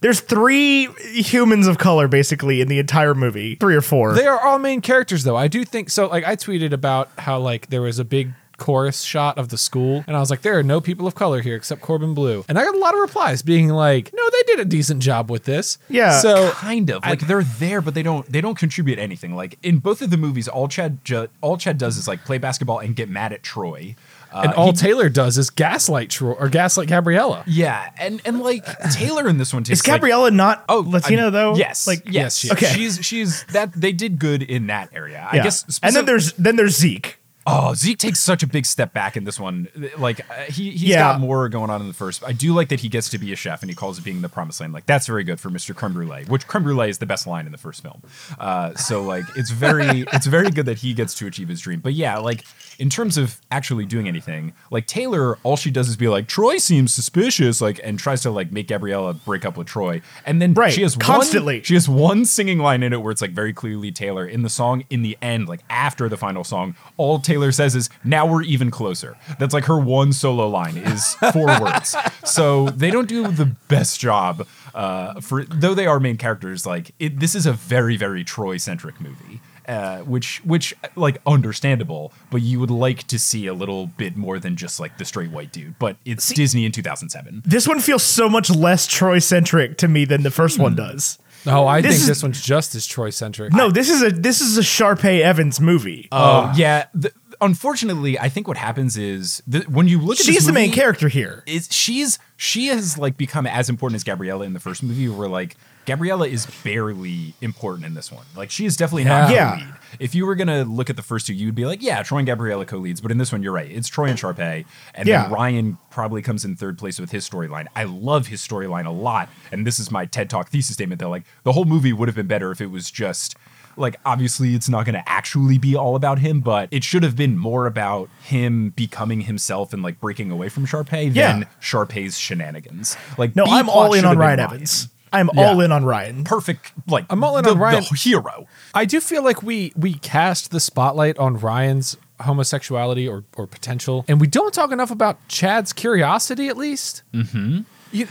Speaker 3: There's three humans of color basically in the entire movie, three or four.
Speaker 2: They are all main characters, though. I do think so. Like I tweeted about how like there was a big chorus shot of the school, and I was like, there are no people of color here except Corbin Bleu, and I got a lot of replies being like, no, they did a decent job with this.
Speaker 3: Yeah.
Speaker 2: So
Speaker 4: kind of like they're there, but they don't they don't contribute anything. Like in both of the movies, all Chad ju- all Chad does is like play basketball and get mad at Troy. Uh,
Speaker 2: and all
Speaker 4: he-
Speaker 2: Taylor does is gaslight Troy or gaslight Gabriella.
Speaker 4: yeah, and and like Taylor in this one takes
Speaker 3: Is Gabriella not
Speaker 4: Like,
Speaker 3: Latina
Speaker 4: I mean,
Speaker 3: though?
Speaker 4: Yes,
Speaker 3: Like
Speaker 4: yes,
Speaker 2: Yes, she
Speaker 3: is. Okay.
Speaker 4: She's she's that they did good in that area. I
Speaker 3: yeah.
Speaker 4: guess.
Speaker 3: and then there's then there's Zeke.
Speaker 4: Oh, Zeke takes such a big step back in this one. Like uh, he he's
Speaker 3: Yeah.
Speaker 4: got more going on in the first. I do like that he gets to be a chef and he calls it being the promised land. Like that's very good for Mr. Creme Brulee, which creme brulee is the best line in the first film. Uh, so like it's very it's very good that he gets to achieve his dream. But yeah, like in terms of actually doing anything, like Taylor, all she does is be like Troy seems suspicious, like and tries to like make Gabriella break up with Troy, and then
Speaker 3: Right,
Speaker 4: she has
Speaker 3: constantly.
Speaker 4: One, she has one singing line in it where it's like very clearly Taylor. In the song, in the end, like after the final song, all Taylor says is, now we're even closer. That's like her one solo line is four words. So they don't do the best job uh, for, though they are main characters. Like it, this is a very, very Troy centric movie. Uh, which, which, like, understandable, but you would like to see a little bit more than just like the straight white dude. But it's Disney in 2007.
Speaker 3: This one feels so much less Troy centric to me than the first one
Speaker 4: Hmm.
Speaker 3: does.
Speaker 2: No, I
Speaker 3: This
Speaker 2: think
Speaker 3: is-
Speaker 2: this one's just as Troy centric.
Speaker 3: No, this is a this is a Sharpay Evans movie.
Speaker 4: Oh yeah. The, unfortunately, I think what happens is the, when you look at
Speaker 3: She's
Speaker 4: this
Speaker 3: the main character here.
Speaker 4: Is she's she has like become as important as Gabriella in the first movie, where like Gabriella is barely important in this one. Like she is definitely not
Speaker 3: Yeah.
Speaker 4: lead. If you were gonna look at the first two, you would be like, yeah, Troy and Gabriella co-leads. But in this one, you're right. It's Troy and Sharpay, and
Speaker 3: Yeah.
Speaker 4: then Ryan probably comes in third place with his storyline. I love his storyline a lot, and this is my TED Talk thesis statement that like the whole movie would have been better if it was just like obviously it's not going to actually be all about him, but it should have been more about him becoming himself and like breaking away from Sharpay
Speaker 3: Yeah.
Speaker 4: than Sharpay's shenanigans. Like
Speaker 3: No, I'm all in on Ryan Evans. I'm
Speaker 2: Yeah.
Speaker 3: all in on Ryan.
Speaker 4: Perfect, like
Speaker 2: I'm all in
Speaker 4: the,
Speaker 2: on Ryan.
Speaker 4: the hero.
Speaker 2: I do feel like we we cast the spotlight on Ryan's homosexuality or or potential, and we don't talk enough about Chad's curiosity. At least, mm-hmm.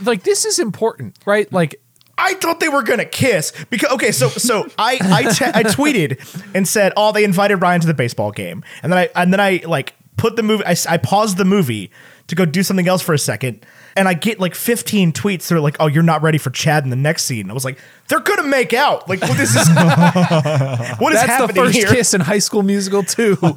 Speaker 2: like this is important, right? Like
Speaker 3: I thought they were gonna kiss because okay, so so I I, te- I tweeted and said, oh, they invited Ryan to the baseball game, and then I and then I like put the movie, I, I paused the movie to go do something else for a second, and I get like 15 tweets that are like, oh, you're not ready for Chad in the next scene. I was like, they're gonna make out. Like, what this is, what is
Speaker 2: that's the
Speaker 3: happening
Speaker 2: first
Speaker 3: here?
Speaker 2: kiss in High School Musical too.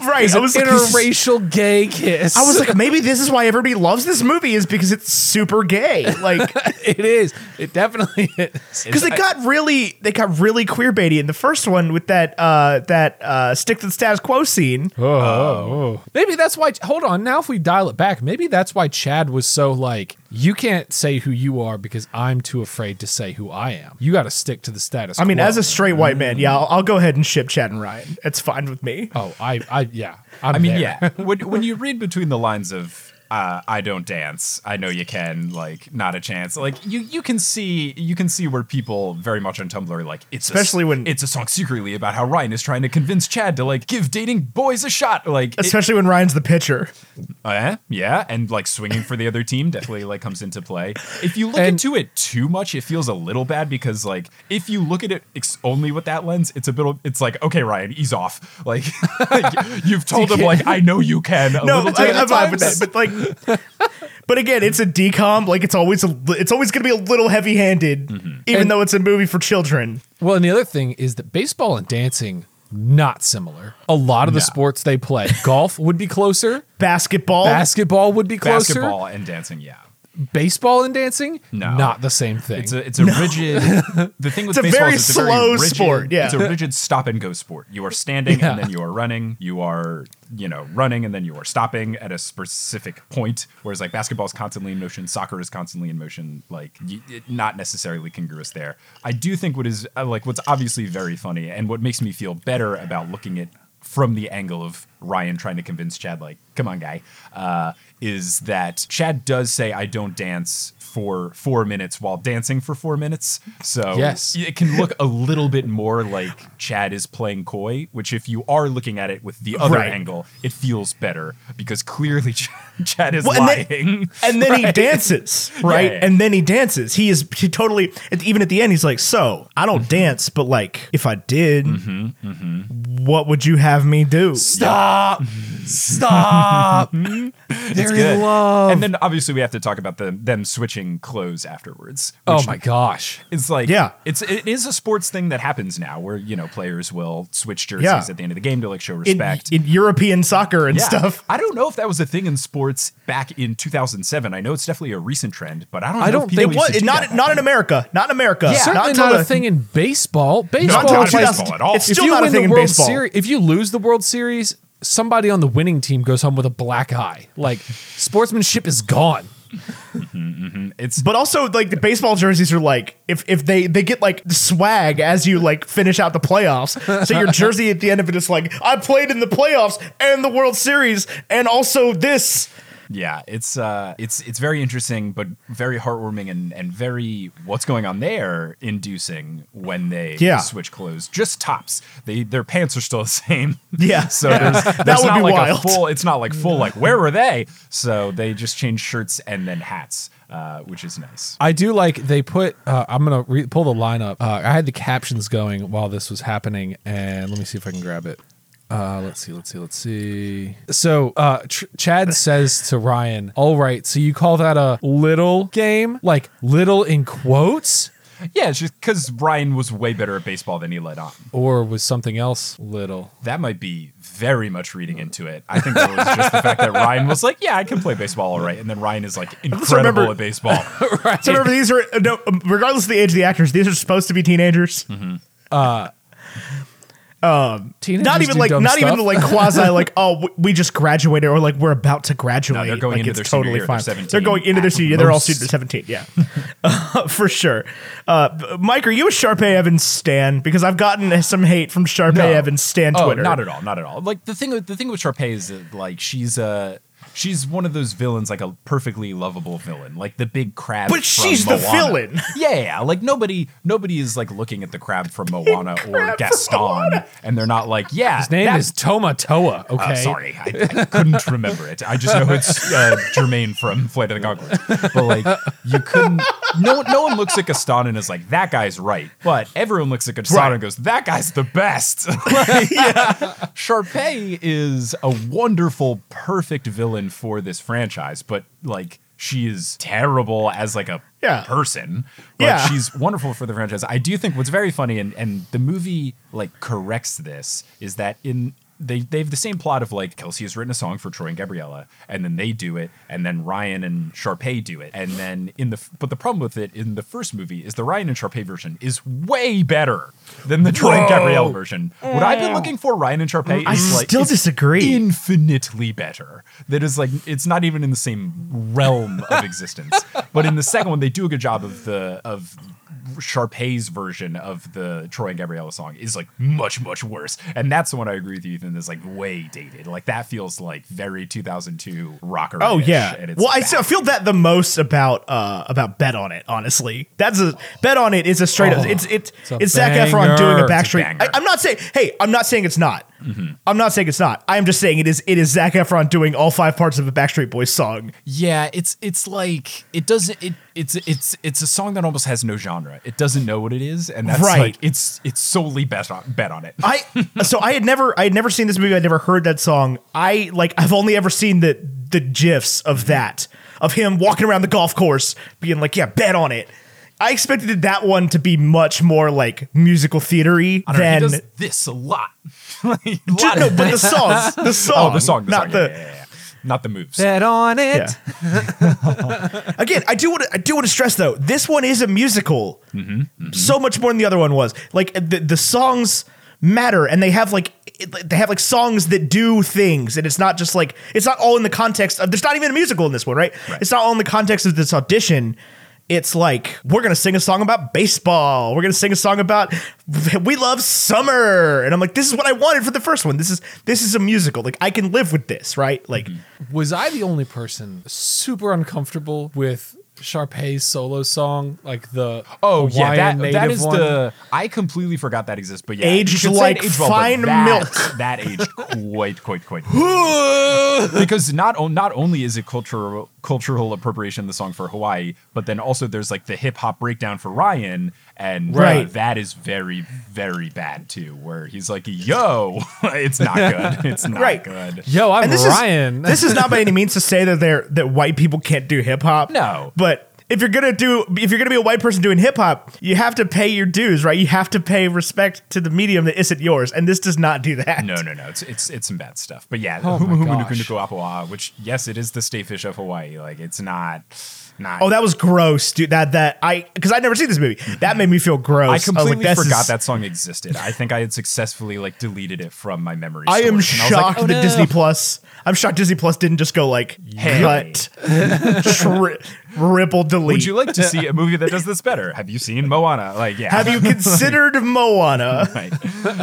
Speaker 3: Right?
Speaker 2: Is
Speaker 3: I
Speaker 2: an
Speaker 3: was like,
Speaker 2: interracial gay kiss.
Speaker 3: I was like, maybe this is why everybody loves this movie is because it's super gay. Like,
Speaker 2: it is. It definitely is.
Speaker 3: because they got really they got really queer baity in the first one with that uh that uh stick to the status quo scene.
Speaker 2: Oh, maybe that's why. Hold on. Now, if we dial it back, maybe that's why Chad was so like, you can't say who you are because I'm too afraid to say who I am. You got to stick to the status.
Speaker 3: I mean,
Speaker 2: quo.
Speaker 3: as a straight white man, yeah, I'll, I'll go ahead and ship Chad and Ryan. It's fine with me.
Speaker 2: oh, I, I, yeah. I'm
Speaker 4: I mean,
Speaker 2: there.
Speaker 4: yeah. when when you read between the lines of uh, "I don't dance," I know you can, like, not a chance. Like, you you can see you can see where people very much on Tumblr are like, it's a
Speaker 3: Especially when-
Speaker 4: it's a song secretly about how Ryan is trying to convince Chad to like give dating boys a shot. Like, it-
Speaker 3: Especially when Ryan's the pitcher.
Speaker 4: Uh, yeah, and like swinging for the other team definitely like comes into play. If you look
Speaker 2: And-
Speaker 4: into it too much, it feels a little bad because like if you look at it ex- only with that lens, it's a bit. Of, It's like okay, Ryan, ease off. Like you've told him like I know you can. A
Speaker 3: No, I, I'm fine with that. But like, but again, it's a DCOM. Like, it's always a, it's always going to be a little heavy handed, mm-hmm. even
Speaker 2: And-
Speaker 3: though it's a movie for children.
Speaker 2: Well, and the other thing is that baseball and dancing not similar. A lot of the sports they play, golf would be closer.
Speaker 3: Basketball.
Speaker 2: Basketball would be closer.
Speaker 4: Basketball and dancing, yeah.
Speaker 2: Baseball and dancing,
Speaker 4: No.
Speaker 2: not the same thing.
Speaker 4: It's a it's a rigid. The thing with
Speaker 3: It's
Speaker 4: baseball
Speaker 3: very
Speaker 4: is it's
Speaker 3: slow
Speaker 4: a very rigid,
Speaker 3: sport, yeah.
Speaker 4: it's a rigid stop and go sport. You are standing
Speaker 2: Yeah.
Speaker 4: and then you are running. You are you know running and then you are stopping at a specific point. Whereas like basketball is constantly in motion, soccer is constantly in motion. Like not necessarily congruous there. I do think what is uh, like what's obviously very funny and what makes me feel better about looking at from the angle of Ryan trying to convince Chad, like, come on, guy, uh, is that Chad does say, I don't dance for four minutes while dancing for four minutes. So
Speaker 2: Yes.
Speaker 4: it can look a little bit more like Chad is playing coy, which if you are looking at it with the other
Speaker 3: Right.
Speaker 4: angle, it feels better because clearly Ch- Chad is
Speaker 3: Well, and then-
Speaker 4: lying.
Speaker 3: and then he dances, right?
Speaker 4: Yeah.
Speaker 3: And then he dances. He is he totally even at the end. He's like, "So I don't
Speaker 4: Mm-hmm.
Speaker 3: dance, but like if I did, what would you have me do?"
Speaker 2: Stop. Stop! They're in love.
Speaker 4: And then obviously we have to talk about the them switching clothes afterwards.
Speaker 2: oh my gosh.
Speaker 4: It's like
Speaker 3: Yeah.
Speaker 4: it's it is a sports thing that happens now where you know players will switch jerseys
Speaker 3: Yeah.
Speaker 4: at the end of the game to like show
Speaker 3: In,
Speaker 4: respect.
Speaker 3: in European soccer and
Speaker 4: Yeah.
Speaker 3: stuff.
Speaker 4: I don't know if that was a thing in sports back in 2007. I know it's definitely a recent trend, but I don't.
Speaker 2: I
Speaker 4: know
Speaker 2: don't
Speaker 4: if people
Speaker 2: think-
Speaker 3: It was
Speaker 4: do
Speaker 3: not
Speaker 4: that
Speaker 3: not in. America. Not in America.
Speaker 4: Yeah.
Speaker 2: Certainly
Speaker 3: until
Speaker 2: not
Speaker 3: the-
Speaker 2: a thing in baseball.
Speaker 3: Not
Speaker 2: Baseball,
Speaker 3: until
Speaker 2: is like-
Speaker 3: 2000
Speaker 4: at all.
Speaker 3: It's
Speaker 2: if
Speaker 3: still
Speaker 2: you
Speaker 3: not a
Speaker 2: win
Speaker 3: thing
Speaker 2: the
Speaker 3: in
Speaker 2: World
Speaker 3: baseball.
Speaker 2: Series, if you lose the World Series, somebody on the winning team goes home with a black eye. Like sportsmanship is gone. Mm-hmm, mm-hmm.
Speaker 4: It's
Speaker 3: But also, like the baseball jerseys are like if if they they get like swag as you like finish out the playoffs. So your jersey at the end of it is like I played in the playoffs and the World Series and also this.
Speaker 4: Yeah, it's uh, it's it's very interesting, but very heartwarming and and very what's going on there inducing when they
Speaker 3: Yeah.
Speaker 4: switch clothes. Just tops. They their pants are still the same.
Speaker 3: Yeah.
Speaker 4: So there's,
Speaker 3: That would
Speaker 4: not
Speaker 3: be
Speaker 4: like
Speaker 3: wild.
Speaker 4: a full. It's not like full. Like where were they? So they just change shirts and then hats, uh, which is nice.
Speaker 2: I do like they put. Uh, I'm gonna re- pull the lineup. Uh, I had the captions going while this was happening, and let me see if I can grab it. Uh, let's see, let's see, let's see. So, uh, Tr- Chad says to Ryan, "All right, so you call that a little game, like little in quotes,
Speaker 4: Yeah, it's just because Ryan was way better at baseball than he let on.
Speaker 2: or was something else little?"
Speaker 4: That might be very much reading into it. I think that was just the fact that Ryan was like, "Yeah, I can play baseball all right," and then Ryan is like incredible
Speaker 3: remember-
Speaker 4: at baseball. right.
Speaker 3: So remember, these are no, regardless of the age of the actors, these are supposed to be teenagers.
Speaker 2: Teenagers
Speaker 3: Not even
Speaker 2: do
Speaker 3: like
Speaker 2: dumb
Speaker 3: not even
Speaker 2: stuff.
Speaker 3: like quasi like oh w- we just graduated or like we're about to graduate.
Speaker 4: No, they're going
Speaker 3: like,
Speaker 4: into
Speaker 3: it's
Speaker 4: their senior
Speaker 3: totally
Speaker 4: year. They're
Speaker 3: fine.
Speaker 4: 17
Speaker 3: They're going into their
Speaker 4: at
Speaker 3: senior. year. They're all
Speaker 4: most.
Speaker 3: senior seventeen. Yeah, uh, for sure. Uh, Mike, are you a Sharpay Evans stan? Because I've gotten some hate from Sharpay
Speaker 4: No.
Speaker 3: Evans stan
Speaker 4: Oh,
Speaker 3: Twitter.
Speaker 4: not at all, not at all. Like the thing, with- the thing with Sharpay is that like she's uh she's one of those villains, like a perfectly lovable villain, like the big crab.
Speaker 3: But
Speaker 4: from
Speaker 3: she's the villain.
Speaker 4: Yeah, yeah, yeah. like nobody, nobody is like looking at the crab from Moana or
Speaker 3: crab from
Speaker 4: Gaston,
Speaker 3: Moana.
Speaker 4: and they're not like, yeah,
Speaker 2: His name is Tamatoa.
Speaker 4: Uh,
Speaker 2: Okay,
Speaker 4: sorry, I, I couldn't remember it. I just know it's uh, Jermaine from Flight of the Conchords. But like, you couldn't. No, no one looks at Gaston and is like, "That guy's right," but everyone looks at Gaston
Speaker 3: Right.
Speaker 4: and goes, "That guy's the best." like, Sharpay is a wonderful, perfect villain for this franchise, but like. She is terrible as like a
Speaker 3: Yeah.
Speaker 4: person, but
Speaker 3: Yeah.
Speaker 4: she's wonderful for the franchise. I do think what's very funny and and the movie like corrects this is that in they they have the same plot of like Kelsey has written a song for Troy and Gabriella, and then they do it, and then Ryan and Sharpay do it, and then in the but the problem with it in the first movie is the Ryan and Sharpay version is way better than the Troy and Gabriella version. What I've been looking for Ryan and Sharpay mm,
Speaker 3: I
Speaker 4: is like
Speaker 3: still
Speaker 4: is
Speaker 3: disagree.
Speaker 4: infinitely better. That is like it's not even in the same realm of existence. But in the second one, they do a good job of the of Sharpay's version of the Troy and Gabriella song is like much much worse, and that's the one I agree with you. Ethan is like way dated. Like that feels like very 2002 rocker.
Speaker 3: Oh yeah.
Speaker 4: and it's
Speaker 3: Well, I. I feel that the most about uh about Bet on It. Honestly, that's a Bet on It is a straight up. It's it's
Speaker 2: a
Speaker 3: it's, Zac Efron doing a
Speaker 2: It's a
Speaker 3: Backstreet.
Speaker 4: banger.
Speaker 3: I, I'm not saying. Hey, I'm not saying it's not. I'm not saying it's not. I'm just saying it is. It is Zac Efron doing all five parts of a Backstreet Boys song.
Speaker 4: Yeah, it's it's like it doesn't it it's it's it's a song that almost has no genre. It doesn't know what it is, and that's
Speaker 3: Right.
Speaker 4: like it's it's solely bet on bet on it.
Speaker 3: I so I had never I had never seen this movie. I'd never heard that song. I like I've only ever seen the the gifs of mm-hmm. that of him walking around the golf course being like, yeah, bet on it. I expected that one to be much more like musical theatery
Speaker 4: know,
Speaker 3: than
Speaker 4: does this a lot. Like, a lot
Speaker 3: no, but oh, the song, the song,
Speaker 4: Oh, the song, the
Speaker 3: not
Speaker 4: song,
Speaker 3: the.
Speaker 4: yeah, yeah, yeah, yeah. Not the moves.
Speaker 2: bet on it.
Speaker 3: Yeah. Again, I do want to, I do want to stress though, this one is a musical,
Speaker 4: Mm-hmm,
Speaker 3: so much more than the other one was. Like the the songs matter, and they have like they have like songs that do things, and it's not just like it's not all in the context of. There's not even a musical in this one, right?
Speaker 4: Right.
Speaker 3: It's not all in the context of this audition. It's like we're gonna sing a song about baseball. We're gonna sing a song about we love summer, and I'm like, this is what I wanted for the first one. This is this is a musical. Like I can live with this, right? Like mm-hmm.
Speaker 2: Was I the only person super uncomfortable with Sharpay's solo song, like the
Speaker 4: Oh yeah, that, that is
Speaker 2: one?
Speaker 4: the. I completely forgot that exists, but yeah,
Speaker 3: Aged
Speaker 4: you
Speaker 3: like
Speaker 4: it aged well,
Speaker 3: fine
Speaker 4: that,
Speaker 3: milk.
Speaker 4: That aged quite, quite, quite. because not not only is it cultural cultural appropriation the song for Hawaii, but then also there's like the hip hop breakdown for Ryan, And
Speaker 3: Right.
Speaker 4: uh, that is very, very bad too. Where he's like, "Yo, it's not good. It's not
Speaker 3: Right.
Speaker 4: good."
Speaker 2: Yo, I'm
Speaker 3: and this
Speaker 2: Ryan.
Speaker 3: is this is not by any means to say that they're that white people can't do hip hop.
Speaker 4: No.
Speaker 3: but if you're gonna do if you're gonna be a white person doing hip hop, you have to pay your dues, right? You have to pay respect to the medium that isn't yours, and this does not do that.
Speaker 4: No, no, no. It's it's it's some bad stuff. But yeah,
Speaker 2: Oh
Speaker 4: Huma
Speaker 2: my
Speaker 4: Huma
Speaker 2: gosh.
Speaker 4: Nuku Nuku Apawaha, which yes, it is the state fish of Hawaii. Like it's not not
Speaker 3: Oh, that was gross, dude. That that I because I'd never seen this movie. Mm-hmm. That made me feel gross.
Speaker 4: I completely
Speaker 3: like,
Speaker 4: forgot
Speaker 3: is-
Speaker 4: that song existed. I think I had successfully like deleted it from my memory.
Speaker 3: I am.
Speaker 4: And was like,
Speaker 3: shocked
Speaker 4: oh,
Speaker 3: that
Speaker 4: no.
Speaker 3: Disney Plus. I'm shocked Disney Plus didn't just go like
Speaker 4: Hey.
Speaker 3: cut, tri- ripple, delete.
Speaker 4: Would you like to see a movie that does this better? Have you seen Moana? Like, yeah.
Speaker 3: Have you considered Moana?
Speaker 4: right.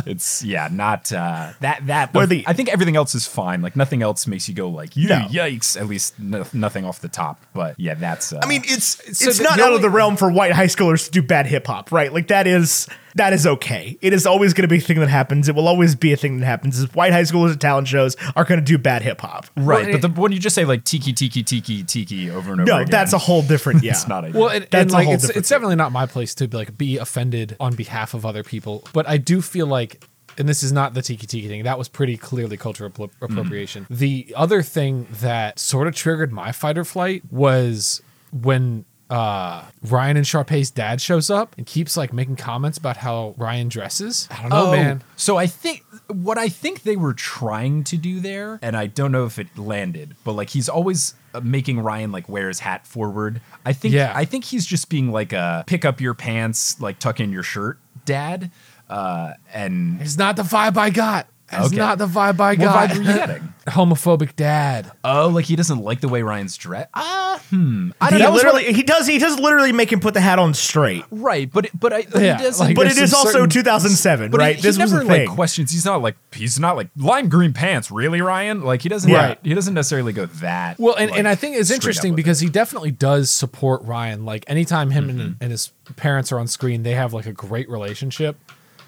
Speaker 4: It's yeah, not uh, that that.
Speaker 3: Where the-
Speaker 4: I think everything else is fine. Like nothing else makes you go like, "You
Speaker 3: No.
Speaker 4: yikes!" At least no, nothing off the top. But yeah, that's. Uh,
Speaker 3: I mean, it's
Speaker 2: So
Speaker 3: it's
Speaker 2: the-
Speaker 3: not out
Speaker 2: only-
Speaker 3: of the realm for white high schoolers to do bad hip hop, right? Like that is that is okay. It is always going to be a thing that happens. It will always be a thing that happens. Is white high schoolers at talent shows are going to do bad hip hop.
Speaker 4: right.
Speaker 2: Well,
Speaker 4: but the, when you just say like tiki tiki tiki tiki over and over,
Speaker 3: No,
Speaker 4: again,
Speaker 3: that's a whole different. Yeah,
Speaker 4: it's not ideal.
Speaker 2: Well, and,
Speaker 3: That's
Speaker 2: and
Speaker 3: a
Speaker 2: like
Speaker 3: whole
Speaker 2: it's, it's definitely not my place to be like be offended on behalf of other people, but I do feel like, and this is not the tiki tiki thing. That was pretty clearly cultural appro- mm-hmm. appropriation. The other thing that sort of triggered my fight or flight was when uh Ryan and Sharpay's dad shows up and keeps like making comments about how Ryan dresses. I don't know,
Speaker 4: Oh,
Speaker 2: man.
Speaker 4: So I think what I think they were trying to do there, and I don't know if it landed, but like he's always uh, making Ryan like wear his hat forward. I think
Speaker 2: Yeah.
Speaker 4: I think he's just being like a pick up your pants, like tuck in your shirt, dad. Uh, and
Speaker 2: It's not the vibe I got. It's
Speaker 4: Okay.
Speaker 2: not the vibe I got.
Speaker 4: what vibe were you getting?
Speaker 2: Homophobic dad.
Speaker 4: Oh, like he doesn't like the way Ryan's dressed. Ah, hmm. I
Speaker 3: he
Speaker 4: don't know.
Speaker 3: literally he does he does literally make him put the hat on straight.
Speaker 4: right, but but I,
Speaker 2: Yeah,
Speaker 4: he doesn't.
Speaker 2: like-
Speaker 3: But it is also
Speaker 2: certain-
Speaker 3: 2007,
Speaker 4: But
Speaker 3: right?
Speaker 4: he,
Speaker 3: this
Speaker 4: he
Speaker 3: was
Speaker 4: never
Speaker 3: the thing.
Speaker 4: like questions. He's not like he's not like lime green pants. Really, Ryan? Like he doesn't.
Speaker 3: Right.
Speaker 4: He doesn't necessarily go that.
Speaker 2: Well, and,
Speaker 4: like,
Speaker 2: and I think it's interesting because
Speaker 4: it.
Speaker 2: he definitely does support Ryan. Like anytime him and,
Speaker 3: Mm-hmm.
Speaker 2: and his parents are on screen, they have like a great relationship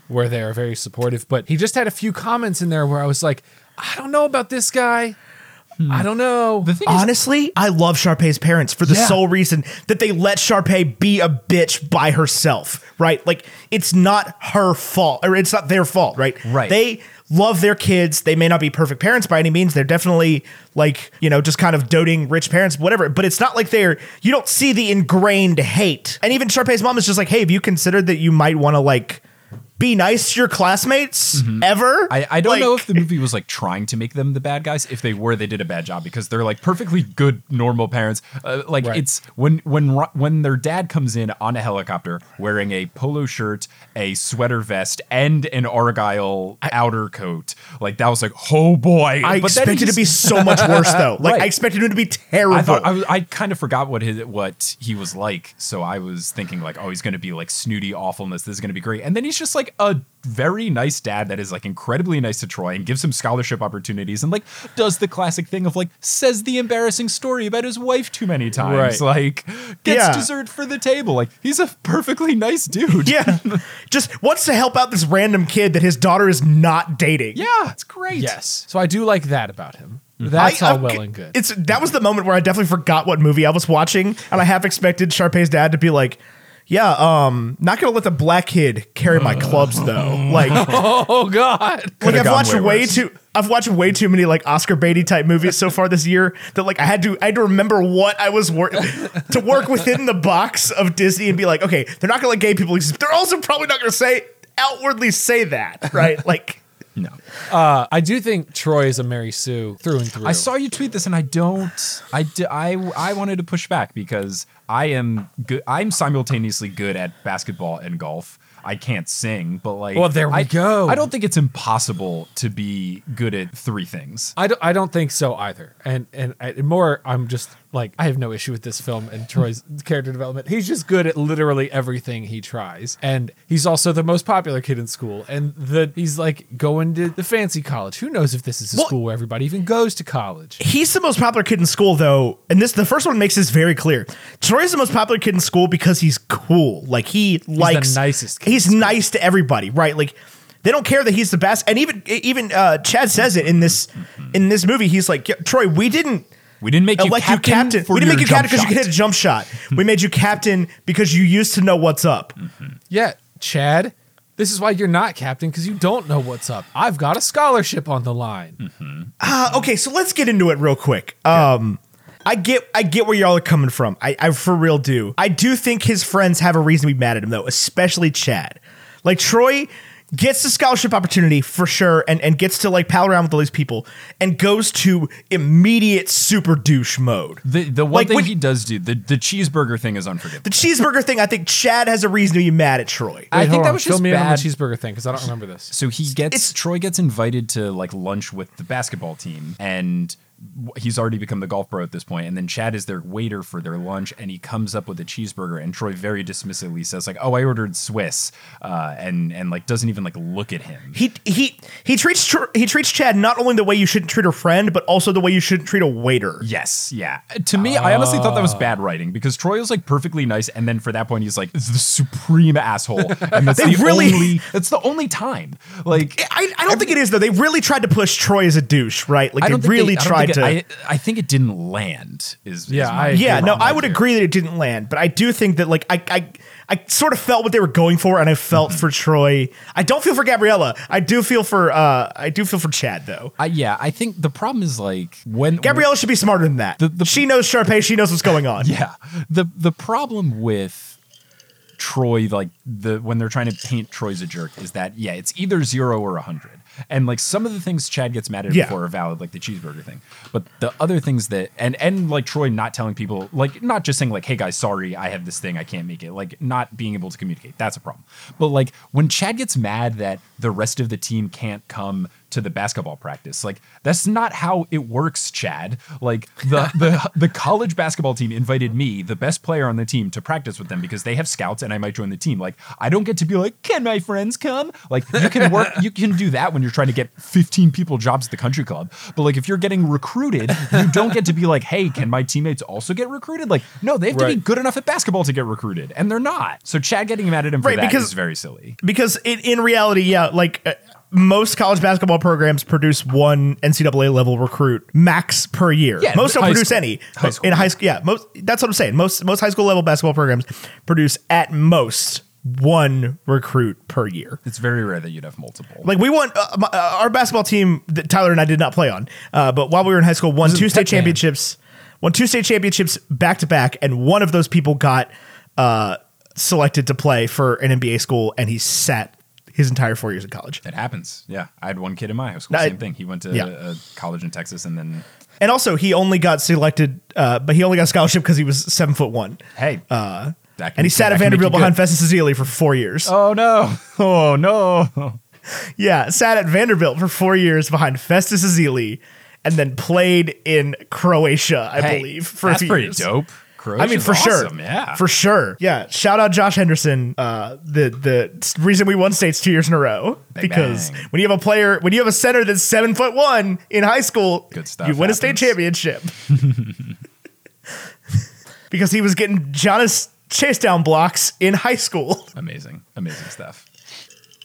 Speaker 2: where they are very supportive. But he just had a few comments in there where I was like, I don't know about this guy. I don't know.
Speaker 4: Hmm. the thing is,
Speaker 3: Honestly, I love Sharpay's parents for the
Speaker 2: Yeah.
Speaker 3: sole reason that they let Sharpay be a bitch by herself, right? Like it's not her fault or it's not their fault, right?
Speaker 4: Right.
Speaker 3: They love their kids. They may not be perfect parents by any means. They're definitely like, you know, just kind of doting rich parents, whatever. But it's not like they're you don't see the ingrained hate. And even Sharpay's mom is just like, hey, have you considered that you might want to like be nice to your classmates ever?
Speaker 4: I, I don't
Speaker 3: Like-
Speaker 4: know if the movie was like trying to make them the bad guys. If they were, they did a bad job because they're like perfectly good, normal parents. Uh, like
Speaker 2: Right.
Speaker 4: it's when when when their dad comes in on a helicopter wearing a polo shirt, a sweater vest, and an argyle outer coat. Like that was like, oh boy!
Speaker 3: I
Speaker 4: But
Speaker 3: expected it to be so much worse though. Like
Speaker 4: Right.
Speaker 3: I expected him to be terrible.
Speaker 4: I thought I, I kind of forgot what his what he was like, so I was thinking like, oh, he's going to be like snooty awfulness. This is going to be great, and then he's just like a very nice dad that is like incredibly nice to Troy and gives him scholarship opportunities and like does the classic thing of like says the embarrassing story about his wife too many times,
Speaker 2: Right.
Speaker 4: like gets
Speaker 3: Yeah.
Speaker 4: dessert for the table. Like he's a perfectly nice dude.
Speaker 3: Yeah. Just wants to help out this random kid that his daughter is not dating.
Speaker 4: yeah, it's great.
Speaker 2: yes. So I do like that about him. Mm-hmm. That's
Speaker 3: I-
Speaker 2: all
Speaker 3: I'm-
Speaker 2: well and good.
Speaker 3: It's that was the moment where I definitely forgot what movie I was watching, and I half expected Sharpay's dad to be like, "Yeah, um, not gonna let the black kid carry my clubs though." Like, like
Speaker 2: oh God.
Speaker 3: like
Speaker 4: I've
Speaker 3: watched
Speaker 4: way
Speaker 3: way, too. I've watched way too many like Oscar Beatty type movies so far this year that like I had to I had to remember what I was work to work within the box of Disney and be like, okay, they're not gonna let gay people exist. They're also probably not gonna say outwardly say that, right? Like.
Speaker 4: No.
Speaker 2: Uh, I do think Troy is a Mary Sue through and through.
Speaker 4: I saw you tweet this, and I don't. I di- I I wanted to push back because I am good. I'm simultaneously good at basketball and golf. I can't sing, but like,
Speaker 2: Well, there we
Speaker 4: I,
Speaker 2: go.
Speaker 4: I don't think it's impossible to be good at three things.
Speaker 2: I don't, I don't think so either. And and I, more, I'm just like I have no issue with this film and Troy's character development. He's just good at literally everything he tries, and he's also the most popular kid in school. And the he's like going to the fancy college. Who knows if this is a
Speaker 3: Well-
Speaker 2: school where everybody even goes to college?
Speaker 3: He's the most popular kid in school, though, and this the first one makes this very clear. Troy's the most popular kid in school because he's cool. Like he likes
Speaker 2: nicest
Speaker 3: He's nice to everybody, right? Like they don't care that he's the best. And even even uh, Chad says it in this in this movie. He's like, Troy, we didn't
Speaker 4: We didn't make you
Speaker 3: elect
Speaker 4: captain.
Speaker 3: you captain.
Speaker 4: for
Speaker 3: We didn't make you captain because you could hit a jump shot. we made you captain because you used to know what's up.
Speaker 2: Yeah, Chad. This is why you're not captain because you don't know what's up. I've got a scholarship on the line.
Speaker 3: Uh, okay, so let's get into it real quick. Um, I get, I get where y'all are coming from. I, I for real do. I do think his friends have a reason to be mad at him though, especially Chad. Like Troy gets the scholarship opportunity for sure, and and gets to like pal around with all these people, and goes to immediate super douche mode.
Speaker 4: The the one
Speaker 3: Like,
Speaker 4: thing
Speaker 3: when-
Speaker 4: he does do the the cheeseburger thing is unforgivable.
Speaker 3: The cheeseburger thing, I think Chad has a reason to be mad at Troy.
Speaker 4: I think that
Speaker 2: on.
Speaker 4: was
Speaker 2: Fill
Speaker 4: just
Speaker 2: me in on
Speaker 4: bad.
Speaker 2: the cheeseburger thing because I don't remember this.
Speaker 4: So he gets
Speaker 3: It's-
Speaker 4: Troy gets invited to like lunch with the basketball team, and w- he's already become the golf pro at this point. And then Chad is their waiter for their lunch, and he comes up with a cheeseburger, and Troy very dismissively says like, "Oh, I ordered Swiss," uh, and and like doesn't even like look at him.
Speaker 3: He he he treats he treats Chad not only the way you shouldn't treat a friend, but also the way you shouldn't treat a waiter.
Speaker 4: Yes, yeah. To me, I honestly thought that
Speaker 3: Ah.
Speaker 4: was bad writing because Troy was like perfectly nice, and then for that point, he's like the supreme asshole, and that's
Speaker 3: They
Speaker 4: the
Speaker 3: really-
Speaker 4: only. That's the only time. Like
Speaker 3: I, I don't think it is though. They really tried to push Troy as a douche, right? Like they really
Speaker 4: I don't
Speaker 3: tried
Speaker 4: think
Speaker 3: to.
Speaker 4: I, I think it didn't land. Is is
Speaker 2: Yeah,
Speaker 4: my-
Speaker 2: I-
Speaker 3: yeah, no, I would
Speaker 4: view.
Speaker 3: agree that it didn't land, but I do think that like I I I sort of felt what they were going for, and I felt
Speaker 4: Mm-hmm.
Speaker 3: for Troy. I don't feel for Gabriella. I do feel for uh I do feel for Chad though.
Speaker 4: I, yeah, I think the problem is like when
Speaker 3: Gabriella should be smarter than that.
Speaker 4: The- the-
Speaker 3: she knows Sharpay. She knows what's going on.
Speaker 4: Yeah, the the problem with Troy, like the when they're trying to paint Troy's a jerk, is that yeah, it's either zero or a hundred. And like some of the things Chad gets mad at
Speaker 3: Yeah.
Speaker 4: for are valid, like the cheeseburger thing. But the other things that and and like Troy not telling people, like not just saying like, "Hey guys, sorry, I have this thing, I can't make it." Like not being able to communicate, that's a problem. But like when Chad gets mad that the rest of the team can't come to the basketball practice. Like that's not how it works, Chad. Like the the the college basketball team invited me, the best player on the team, to practice with them because they have scouts and I might join the team. Like I don't get to be like, "Can my friends come?" Like you can work you can do that when you're trying to get 15 people jobs at the country club. But like if you're getting recruited, you don't get to be like, "Hey, can my teammates also get recruited?" Like no, they have to be good enough at basketball to get recruited, and they're not. So Chad getting mad at him for
Speaker 3: Right,
Speaker 4: that is
Speaker 3: because-
Speaker 4: very silly.
Speaker 3: because in, in reality, yeah, like uh, most college basketball programs produce one NCAA level recruit max per year.
Speaker 4: Yeah,
Speaker 3: most don't produce
Speaker 4: school.
Speaker 3: any
Speaker 4: High school.
Speaker 3: in high school. Yeah, most. That's what I'm saying. Most most high school level basketball programs produce at most one recruit per year.
Speaker 4: It's very rare that you'd have multiple.
Speaker 3: Like we won uh, my, uh, our basketball team that Tyler and I did not play on, uh, but while we were in high school, won
Speaker 2: is
Speaker 3: two state
Speaker 2: Pep Band.
Speaker 3: championships. Won two state championships back to back, and one of those people got uh, selected to play for an NBA school, and he sat his entire four years of college.
Speaker 4: It happens. Yeah. I had one kid in my high school.
Speaker 3: No,
Speaker 4: Same thing. He went to
Speaker 3: yeah.
Speaker 4: a college in Texas and then,
Speaker 3: And also, he only got selected, uh, but he only got a scholarship because he was seven foot one.
Speaker 4: hey. Uh,
Speaker 3: And he sat at Vanderbilt behind
Speaker 4: good.
Speaker 3: Festus Ezeli for four years.
Speaker 4: Oh, no. Oh, no.
Speaker 3: Yeah, sat at Vanderbilt for four years behind Festus Ezeli, and then played in Croatia, I
Speaker 4: Hey,
Speaker 3: believe, for
Speaker 4: that's
Speaker 3: a few
Speaker 4: pretty
Speaker 3: years.
Speaker 4: dope.
Speaker 3: I mean, for
Speaker 4: awesome,
Speaker 3: sure,
Speaker 4: Yeah.
Speaker 3: for sure, yeah. Shout out Josh Henderson, uh, the the reason we won states two years in a row
Speaker 4: Bang,
Speaker 3: because
Speaker 4: bang.
Speaker 3: when you have a player, when you have a center that's seven foot one in high school,
Speaker 4: Good stuff
Speaker 3: You win a state championship because he was getting Jonas chase down blocks in high school.
Speaker 4: Amazing. Amazing stuff.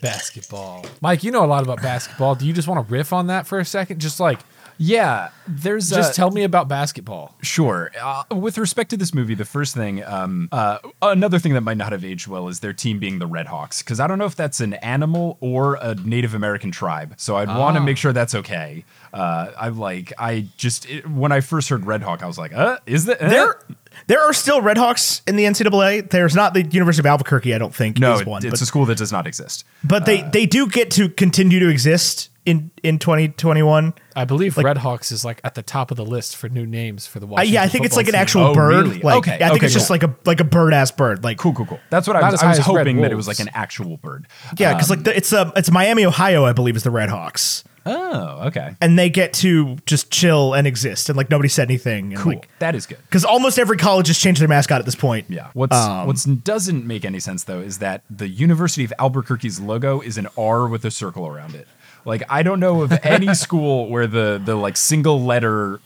Speaker 2: Basketball. Mike, you know a lot about basketball. Do you just want to riff on that for a second? Just like,
Speaker 4: Yeah. There's
Speaker 2: just
Speaker 4: uh,
Speaker 2: tell me about basketball.
Speaker 4: Sure. Uh, with respect to this movie, the first thing, um, uh, another thing that might not have aged well is their team being the Red Hawks, because I don't know if that's an animal or a Native American tribe. So I'd want to
Speaker 2: Ah.
Speaker 4: make sure that's okay. Uh, I like, I just it, when I first heard Red Hawk, I was like, uh, is that uh?
Speaker 3: There, there are still Redhawks in the NCAA. There's not the University of Albuquerque, I don't think,
Speaker 4: No,
Speaker 3: is one.
Speaker 4: it's
Speaker 3: but
Speaker 4: a school that does not exist.
Speaker 3: but they they do get to continue to exist in in 2021.
Speaker 2: I believe
Speaker 3: Like-
Speaker 2: Red Hawks is like at the top of the list for new names for the
Speaker 3: Uh,
Speaker 2: Washington
Speaker 3: yeah, I think it's like an actual
Speaker 4: Oh,
Speaker 3: bird.
Speaker 4: really?
Speaker 3: Like,
Speaker 4: Okay,
Speaker 3: I think
Speaker 4: okay,
Speaker 3: it's just like a like a bird ass bird. Like
Speaker 4: Cool, cool, cool. That's what I was, I was
Speaker 2: high as Red
Speaker 4: hoping that it was like an actual bird.
Speaker 3: yeah, because like the, it's a it's Miami, Ohio, I believe, is the Red Hawks,
Speaker 4: Oh, okay.
Speaker 3: and they get to just chill and exist, and like nobody said anything. And,
Speaker 4: Cool.
Speaker 3: Like,
Speaker 4: that is good.
Speaker 3: because almost every college has changed their mascot at this point.
Speaker 4: Yeah. What's
Speaker 3: Um,
Speaker 4: what's doesn't make any sense though is that the University of Albuquerque's logo is an R with a circle around it. Like I don't know of any school where the the like single letter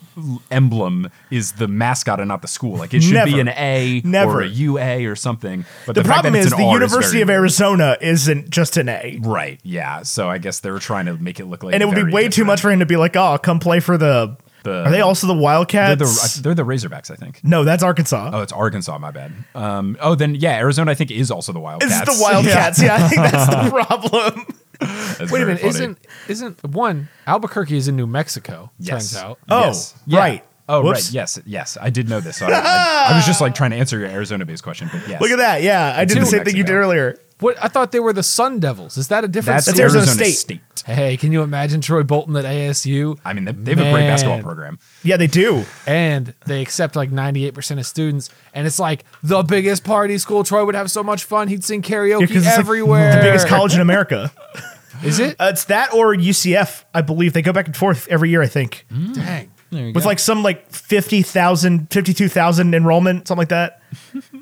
Speaker 4: emblem is the mascot and not the school. Like it should be an A
Speaker 3: Never.
Speaker 4: or a UA or something. But
Speaker 3: The,
Speaker 4: the,
Speaker 3: problem is the
Speaker 4: R
Speaker 3: University
Speaker 4: very
Speaker 3: of. Arizona isn't just an A.
Speaker 4: Right. Yeah. So I guess they were trying to make it look like
Speaker 3: and it would be way too much for him to be like, "Oh, come play for the
Speaker 4: The,
Speaker 3: Are they also the
Speaker 4: They're
Speaker 3: Wildcats?
Speaker 4: the, they're the Razorbacks, I think.
Speaker 3: no, that's Arkansas.
Speaker 4: Oh, it's Arkansas. My bad. Um, oh, then yeah, Arizona. I think is also the Wildcats.
Speaker 3: it's the Wildcats. Yeah. I think that's the problem.
Speaker 4: That's
Speaker 2: Wait a minute,
Speaker 4: funny.
Speaker 2: isn't isn't one Albuquerque is in New Mexico?
Speaker 4: Yes.
Speaker 2: Turns out.
Speaker 3: Oh,
Speaker 4: Yes. Yeah.
Speaker 3: right.
Speaker 4: Oh,
Speaker 3: Whoops.
Speaker 4: right. Yes, yes. I did know this. So I, I, I was just like trying to answer your Arizona-based question, but yes.
Speaker 3: Look at that. Yeah, I did the same thing you did earlier.
Speaker 2: What I thought they were the Sun Devils. Is that a different?
Speaker 4: That's,
Speaker 3: That's
Speaker 2: school?
Speaker 3: Arizona
Speaker 4: Arizona,
Speaker 3: State.
Speaker 4: State.
Speaker 2: Hey, can you imagine Troy Bolton at ASU?
Speaker 4: I mean, they, they have a great basketball program.
Speaker 3: Yeah, they do.
Speaker 2: and they accept like 98% of students and it's like the biggest party school troy would have so much fun he'd sing karaoke
Speaker 3: Because it's like
Speaker 2: everywhere
Speaker 3: the biggest college in America.
Speaker 2: is it
Speaker 3: Uh, it's that or UCF, I believe. They go back and forth every year, I think.
Speaker 2: dang
Speaker 3: With like some like 50,000, 52,000 enrollment, something like that,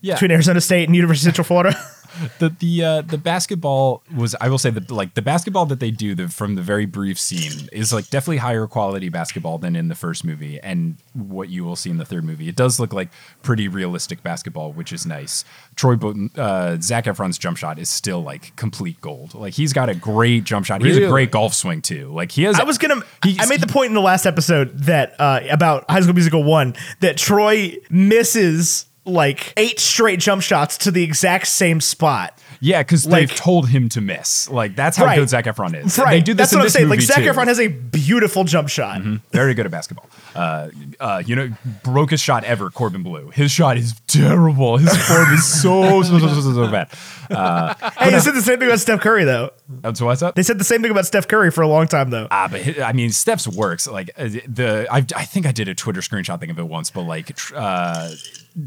Speaker 4: Yeah.
Speaker 3: between Arizona State and University of Central Florida.
Speaker 4: the the uh, the basketball was I will say that like the basketball that they do the, from the very brief scene is like definitely higher quality basketball than in the first movie and what you will see in the third movie. It does look like pretty realistic basketball, which is nice. Troy Bolton, uh, Zac Efron's jump shot is still like complete gold. Like he's got a great jump shot. He has a great golf swing too. Like he has.
Speaker 3: I was gonna. I made the point in the last episode that uh, about High School Musical one that Troy misses like eight straight jump shots to the exact same spot.
Speaker 4: Yeah, because
Speaker 3: Like-
Speaker 4: they've told him to miss. Like that's how
Speaker 3: Right.
Speaker 4: good Zac Efron is.
Speaker 3: Right.
Speaker 4: They do this
Speaker 3: That's
Speaker 4: in
Speaker 3: what I'm saying. Like Zac
Speaker 4: too.
Speaker 3: Efron has a beautiful jump shot.
Speaker 4: very good at basketball. Uh, uh, you know, brokest shot ever, Corbin Bleu. His shot is terrible. His form is so so, so, so, so, bad. Uh,
Speaker 3: Hey, they said the same thing about Steph Curry though.
Speaker 4: so what's up?
Speaker 3: They said the same thing about Steph Curry for a long time though.
Speaker 4: Ah, but I mean, Steph's works like uh, the. I, I think I did a Twitter screenshot thing of it once, but like tr- uh,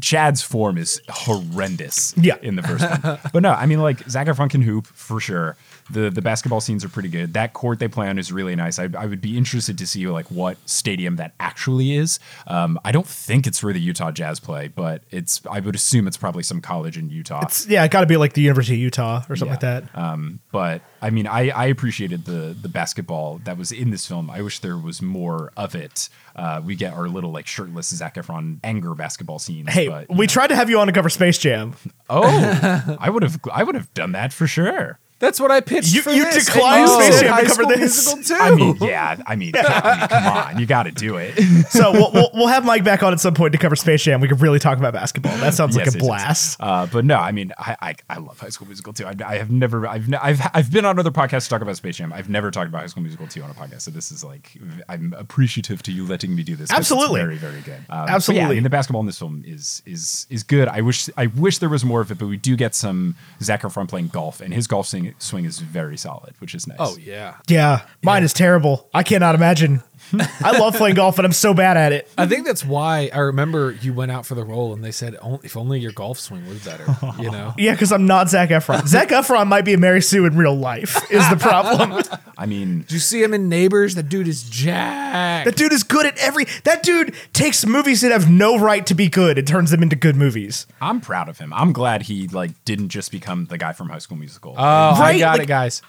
Speaker 4: Chad's form is horrendous.
Speaker 3: Yeah.
Speaker 4: in the first one. But no, I mean, like Zac Efron can hoop for sure. The the basketball scenes are pretty good. That court they play on is really nice. I, I would be interested to see like what stadium that actually is. Um, I don't think it's where the Utah Jazz play, but it's. I would assume it's probably some college in Utah.
Speaker 3: It's, yeah, it got to be like the University of Utah or something
Speaker 4: Yeah.
Speaker 3: like that.
Speaker 4: Um, but I mean, I, I appreciated the the basketball that was in this film. I wish there was more of it. Uh, we get our little like shirtless Zac Efron anger basketball scene.
Speaker 3: Hey,
Speaker 4: but,
Speaker 3: we tried to have you on to cover Space Jam.
Speaker 4: oh, I would have I would have done that for sure.
Speaker 2: That's what i pitched
Speaker 3: You-
Speaker 2: for
Speaker 3: you
Speaker 2: this,
Speaker 3: declined
Speaker 2: and you
Speaker 3: Space Jam to cover
Speaker 2: School
Speaker 3: this.
Speaker 2: Musical too
Speaker 4: I mean, yeah, I mean, I mean, come on, you got to do it.
Speaker 3: So we'll, we'll, we'll have Mike back on at some point to cover Space Jam. We could really talk about basketball. That sounds like
Speaker 4: Yes,
Speaker 3: a
Speaker 4: yes, yes.
Speaker 3: blast.
Speaker 4: Uh, but no, I mean, I, I I love High School Musical too. I, I have never, I've, ne- I've I've been on other podcasts to talk about Space Jam. I've never talked about High School Musical two on a podcast. So this is like, I'm appreciative to you letting me do this. 'cause it's
Speaker 3: Absolutely.
Speaker 4: very very good. Um, but Yeah, I
Speaker 3: Absolutely.
Speaker 4: mean, the basketball in this film is is is good. I wish I wish there was more of it, but we do get some Zac Efron playing golf, and his golf swing swing is very solid, which is nice.
Speaker 2: oh yeah
Speaker 3: Yeah, mine is terrible. I cannot imagine. I love playing golf, and I'm so bad at it.
Speaker 2: I think that's why I remember you went out for the role and they said, "Oh, if only your golf swing was better, you know?
Speaker 3: Yeah, because I'm not Zac Efron. Zac Efron might be a Mary Sue in real life. Is the problem?
Speaker 4: I mean,
Speaker 2: Did you see him in Neighbors? That dude is jacked.
Speaker 3: that dude is good at every. That dude takes movies that have no right to be good and turns them into good movies.
Speaker 4: I'm proud of him. I'm glad he like didn't just become the guy from High School Musical.
Speaker 2: Oh, I
Speaker 3: Right,
Speaker 2: got
Speaker 3: like-
Speaker 2: it, guys.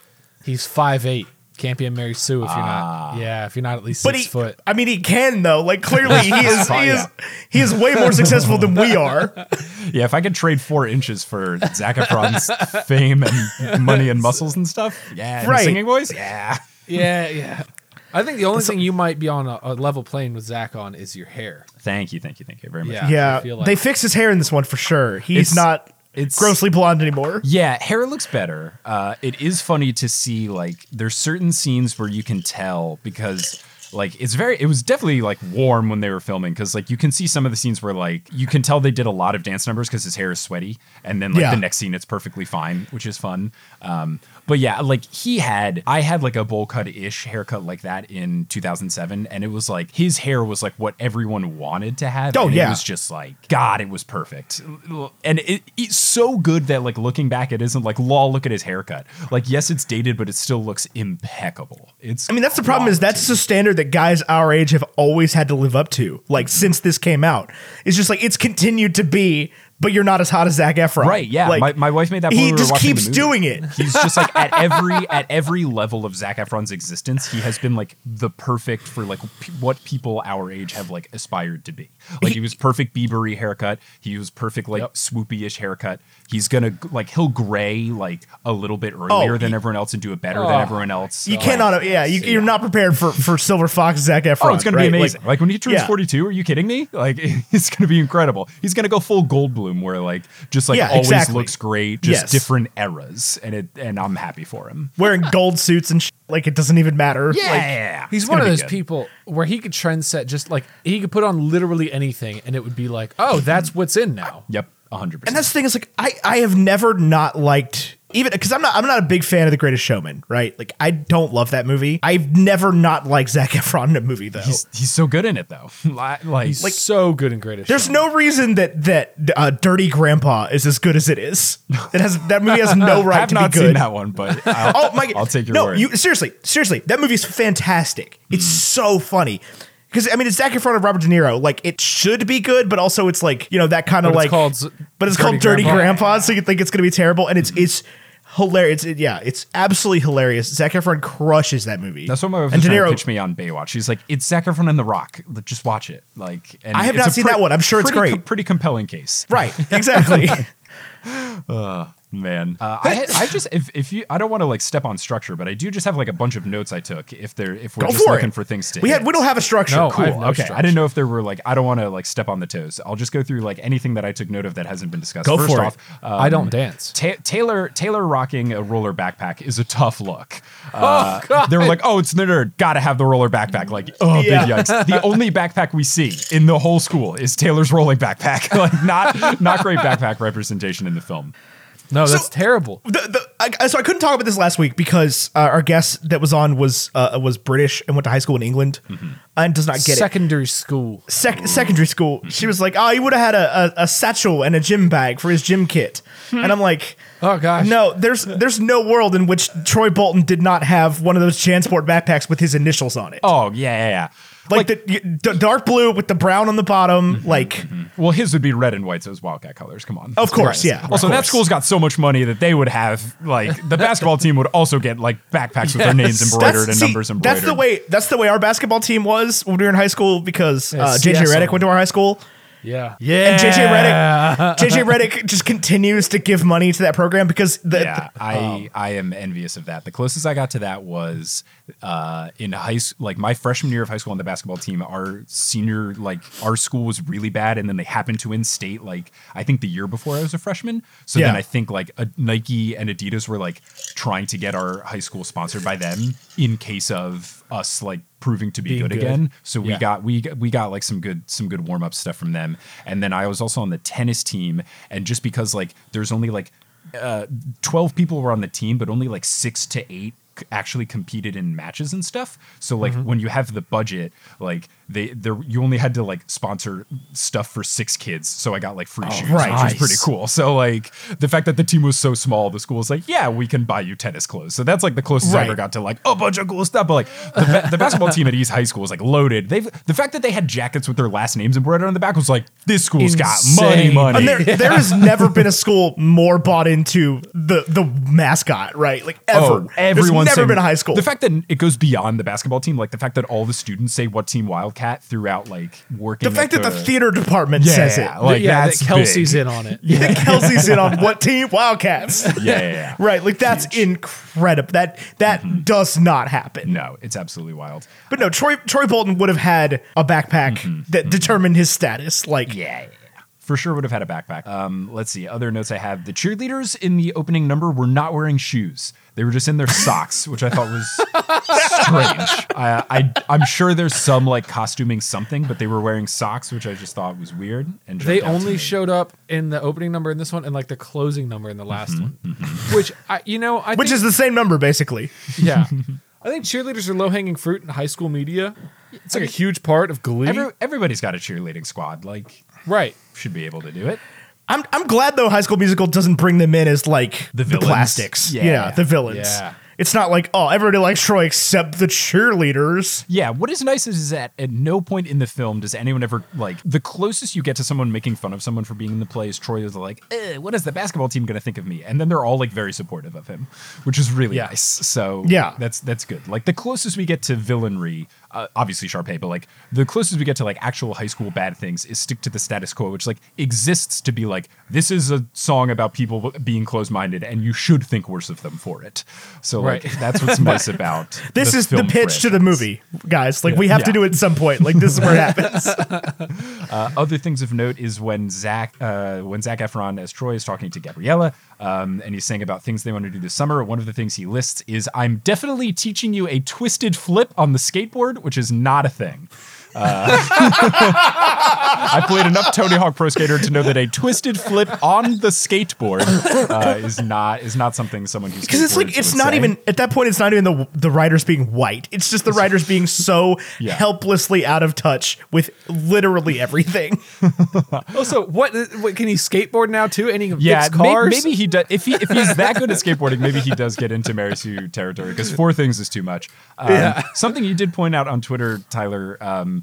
Speaker 2: He's five eight. Can't be a Mary Sue if you're not. Ah. Yeah, if you're not at least
Speaker 3: But
Speaker 2: six
Speaker 3: he,
Speaker 2: foot.
Speaker 3: I mean, he can though. Like clearly, he is. He is. He is way more successful than we are.
Speaker 4: Yeah, if I could trade four inches for Zac Efron's fame and money and muscles and stuff, yeah, and
Speaker 3: Right.
Speaker 4: singing voice, yeah.
Speaker 2: Yeah, yeah. I think the only thing you might be on a, a level playing with Zac on is your hair.
Speaker 4: Thank you, thank you, thank you very much.
Speaker 2: Yeah.
Speaker 3: Yeah,
Speaker 2: feel like-
Speaker 3: they fixed his hair in this one for sure. He's
Speaker 4: It's-
Speaker 3: not
Speaker 4: it's-
Speaker 3: grossly blonde anymore.
Speaker 4: Yeah, hair looks better. Uh, it is funny to see like there's certain scenes where you can tell because like it's very it was definitely like warm when they were filming because like you can see some of the scenes where like you can tell they did a lot of dance numbers because his hair is sweaty and then like
Speaker 3: Yeah.
Speaker 4: the next scene it's perfectly fine which is fun um but yeah like he had i had like a bowl cut ish haircut like that in 2007 and it was like his hair was like what everyone wanted to have
Speaker 3: Oh,
Speaker 4: and
Speaker 3: yeah.
Speaker 4: it was just like god it was perfect and it, it's so good that like looking back it isn't like law look at his haircut like yes it's dated but it still looks impeccable it's
Speaker 3: I mean, that's the problem is that's the standard that guys our age have always had to live up to, like since this came out. It's just like it's continued to be but you're not as hot as Zac Efron.
Speaker 4: Right? Yeah.
Speaker 3: Like,
Speaker 4: my, my wife made that. when
Speaker 3: he
Speaker 4: we
Speaker 3: just
Speaker 4: watching
Speaker 3: keeps doing it.
Speaker 4: He's just like at every at every level of Zac Efron's existence, he has been like the perfect for like p- what people our age have like aspired to be. Like he, was perfect Biebery haircut. He was perfect like
Speaker 2: Yep.
Speaker 4: swoopy-ish haircut. He's gonna like he'll gray like a little bit oh, earlier than
Speaker 3: he-
Speaker 4: everyone else and do it better
Speaker 2: Oh.
Speaker 4: than everyone else.
Speaker 3: You
Speaker 4: So,
Speaker 3: cannot, yeah, you, you're not prepared for for Silver Fox Zac Efron.
Speaker 4: Oh, it's gonna
Speaker 3: right?
Speaker 4: be
Speaker 3: Like,
Speaker 4: amazing! Like, when he turns
Speaker 3: yeah.
Speaker 4: 42, are you kidding me? Like it's gonna be incredible. He's gonna go full gold Goldblum, where like just like
Speaker 3: Yeah,
Speaker 4: always
Speaker 3: exactly.
Speaker 4: looks great, just
Speaker 3: Yes.
Speaker 4: different eras, and it and I'm happy for him.
Speaker 3: wearing gold suits and sh- like it doesn't even matter. Like,
Speaker 4: Yeah,
Speaker 2: He's one of those
Speaker 4: good.
Speaker 2: people where he could trend set just like he could put on literally anything and it would be like, oh, that's what's in now.
Speaker 4: Yep, 100.
Speaker 3: and
Speaker 4: percent
Speaker 3: that's the thing is like I I have never not liked even because I'm not I'm not a big fan of The Greatest Showman, right? Like I don't love that movie. I've never not liked Zac Efron in a movie though.
Speaker 4: He's he's so good in it though. like, like
Speaker 2: He's so good in Greatest.
Speaker 3: There's
Speaker 2: Showman.
Speaker 3: no reason that that uh, Dirty Grandpa is as good as it is. It has that movie has no right to be good.
Speaker 4: I
Speaker 3: right
Speaker 4: have
Speaker 3: to
Speaker 4: not
Speaker 3: be
Speaker 4: seen that one, but I'll,
Speaker 3: Oh my!
Speaker 4: I'll take your
Speaker 3: no,
Speaker 4: word.
Speaker 3: you seriously, seriously, that movie's fantastic. It's so funny because I mean, it's Zac Efron and Robert De Niro. Like, it should be good, but also it's like you know that kind of like
Speaker 2: called
Speaker 3: but it's
Speaker 2: Dirty
Speaker 3: called Dirty
Speaker 2: Grandpa.
Speaker 3: Grandpa. So you think it's gonna be terrible, and it's it's hilarious. It- yeah, it's absolutely hilarious. Zac Efron crushes that movie.
Speaker 4: That's what my wife
Speaker 3: and
Speaker 4: was trying to pitch me on Baywatch. She's like, "It's Zac Efron and The Rock. Like, Just watch it." Like, and
Speaker 3: I have not seen that one. I'm sure it's
Speaker 4: pretty
Speaker 3: great.
Speaker 4: pretty compelling case.
Speaker 3: Right, exactly.
Speaker 4: Uh, man. Uh, I, I just if, if you I don't want to like step on structure, but I do just have like a bunch of notes I took if they're if we're
Speaker 3: Go
Speaker 4: just
Speaker 3: for
Speaker 4: looking
Speaker 3: it.
Speaker 4: for things to
Speaker 3: we
Speaker 4: hit.
Speaker 3: had we don't have a structure.
Speaker 2: No,
Speaker 3: cool.
Speaker 2: have no
Speaker 4: okay, I didn't know if there were like I don't want to like step on the toes. I'll just go through like anything that I took note of that hasn't been discussed.
Speaker 3: Go
Speaker 4: First
Speaker 3: for it.
Speaker 4: off, um,
Speaker 2: I don't dance.
Speaker 4: Ta- Taylor Taylor rocking a roller backpack is a tough look. Uh,
Speaker 2: Oh, God.
Speaker 4: They were like, "Oh, it's the nerd. Got to have the roller backpack." Like, oh,
Speaker 3: Yeah.
Speaker 4: big yikes! The only backpack we see in the whole school is Taylor's rolling backpack. like, not not great backpack representation in the film.
Speaker 2: No, that's
Speaker 3: So-
Speaker 2: terrible.
Speaker 3: the, the, I, so I couldn't talk about this last week because uh, our guest that was on was uh, was British and went to high school in England and does not get it.
Speaker 2: Secondary school.
Speaker 3: Sec- secondary school. She was like, "Oh, he would have had a, a, a satchel and a gym bag for his gym kit," and I'm like,
Speaker 2: Oh gosh.
Speaker 3: "No, there's there's no world in which Troy Bolton did not have one of those Jansport backpacks with his initials on it,
Speaker 4: Oh yeah, yeah, yeah.
Speaker 3: Like, the, the dark blue with the brown on the bottom,
Speaker 2: Mm-hmm,
Speaker 3: like."
Speaker 4: Well, his would be red and white, so it's Wildcat colors. Come on.
Speaker 3: Of course, yeah,
Speaker 4: Also, that school's got so much money that they would have like the basketball team would also get like backpacks with their names
Speaker 2: Yes.
Speaker 4: embroidered and
Speaker 3: see,
Speaker 4: numbers embroidered.
Speaker 3: That's the way. That's the way our basketball team was when we were in high school because uh, JJ Redick went to our high school.
Speaker 2: Yeah. Yeah.
Speaker 3: And JJ Redick, JJ Redick just continues to give money to that program because the,
Speaker 4: yeah, I I am envious of that. The closest I got to that was uh, in high school, like my freshman year of high school on the basketball team. Our senior, like our school was really bad, and then they happened to win state. Like I think the year before I was a freshman. So then I think like a, Nike and Adidas were like trying to get our high school sponsored by them in case of us like proving to be
Speaker 2: Being
Speaker 4: good,
Speaker 2: good.
Speaker 4: again. So we
Speaker 2: Yeah.
Speaker 4: got we got- we got like some good some good warm up stuff from them. And then I was also on the tennis team, and just because like there's only like uh, 12 people were on the team, but only like six to eight actually competed in matches and stuff. So like
Speaker 2: Mm-hmm.
Speaker 4: when you have the budget, like they there you only had to like sponsor stuff for six kids. So I got like free shoes,
Speaker 3: Oh, right.
Speaker 4: which was pretty cool. So like the fact that the team was so small, the school was like, yeah, we can buy you tennis clothes. So that's like the closest I ever got to like a bunch of cool stuff. But like the, the basketball team at East High School was like loaded. They've the fact that they had jackets with their last names embroidered on the back was like this school's got money, money.
Speaker 3: and there there has never been a school more bought into the the mascot, right? Like ever.
Speaker 4: Oh, everyone's
Speaker 3: There's never
Speaker 4: saying-
Speaker 3: been a high school.
Speaker 4: The fact that it goes beyond the basketball team, like the fact that all the students say what team Wildcat throughout, like working.
Speaker 3: the fact that the theater department
Speaker 4: yeah,
Speaker 3: says it.
Speaker 4: like
Speaker 2: yeah,
Speaker 4: that's
Speaker 2: that Kelsey's
Speaker 4: big.
Speaker 2: in on it.
Speaker 3: Yeah. Kelsey's in on what team? Wildcats.
Speaker 4: Yeah, yeah, yeah.
Speaker 3: right. Like that's incredible. That that
Speaker 4: Mm-hmm.
Speaker 3: does not happen.
Speaker 4: No, it's absolutely wild.
Speaker 3: But no, Troy Troy Bolton would have had a backpack
Speaker 4: Mm-hmm.
Speaker 3: that determined his status. Like
Speaker 4: Yeah. For sure would have had a backpack. Um, let's see. Other notes I have. The cheerleaders in the opening number were not wearing shoes. They were just in their socks, which I thought was strange. I, I, I'm sure there's some like costuming something, but they were wearing socks, which I just thought was weird. And
Speaker 2: They
Speaker 4: jumped out to
Speaker 2: only showed up in the opening number in this one and like the closing number in the last one. Which I you know, I
Speaker 3: which
Speaker 2: think,
Speaker 3: is the same number basically.
Speaker 2: yeah. I think cheerleaders are low hanging fruit in high school media. It's like a huge part of Glee.
Speaker 4: Every, everybody's got a cheerleading squad. Like,
Speaker 2: right.
Speaker 4: should be able to do it.
Speaker 3: I'm I'm glad though High School Musical doesn't bring them in as like the,
Speaker 4: villains.
Speaker 3: plastics.
Speaker 4: Yeah.
Speaker 3: Yeah, the villains.
Speaker 2: Yeah.
Speaker 3: It's not like oh everybody likes Troy except the cheerleaders.
Speaker 4: Yeah, what is nice is that at no point in the film does anyone ever like the closest you get to someone making fun of someone for being in the play is Troy is like, eh, what is the basketball team going to think of me? And then they're all like very supportive of him, which is really
Speaker 2: Yeah.
Speaker 4: nice. So
Speaker 3: Yeah.
Speaker 4: that's that's good. Like the closest we get to villainry, uh, obviously Sharpay, but like the closest we get to like actual high school bad things is stick to the status quo, which like exists to be like this is a song about people being closed minded, and you should think worse of them for it. So like
Speaker 2: Right.
Speaker 4: that's what's nice about
Speaker 3: This is the pitch to the movie, guys. Like we have to do it at some point. Like this is where it happens.
Speaker 4: Uh, other things of note is when Zac uh, when Zac Efron as Troy is talking to Gabriella, um, and he's saying about things they want to do this summer. One of the things he lists is, "I'm definitely teaching you a twisted flip on the skateboard, which is not a thing." Uh, I played enough Tony Hawk Pro Skater to know that a twisted flip on the skateboard uh, is not is not something someone who
Speaker 3: Because it's like it's not
Speaker 4: say.
Speaker 3: even at that point. It's not even the the writers being white. It's just the writers being so
Speaker 4: Yeah.
Speaker 3: helplessly out of touch with literally everything.
Speaker 2: Also, what, what can he skateboard now too? And he can
Speaker 4: Yeah,
Speaker 2: fix
Speaker 4: may-
Speaker 2: cars.
Speaker 4: maybe he does. If he if he's that good at skateboarding, maybe he does get into Mary Sue territory because four things is too much. Um,
Speaker 2: Yeah.
Speaker 4: Something you did point out on Twitter, Tyler, um,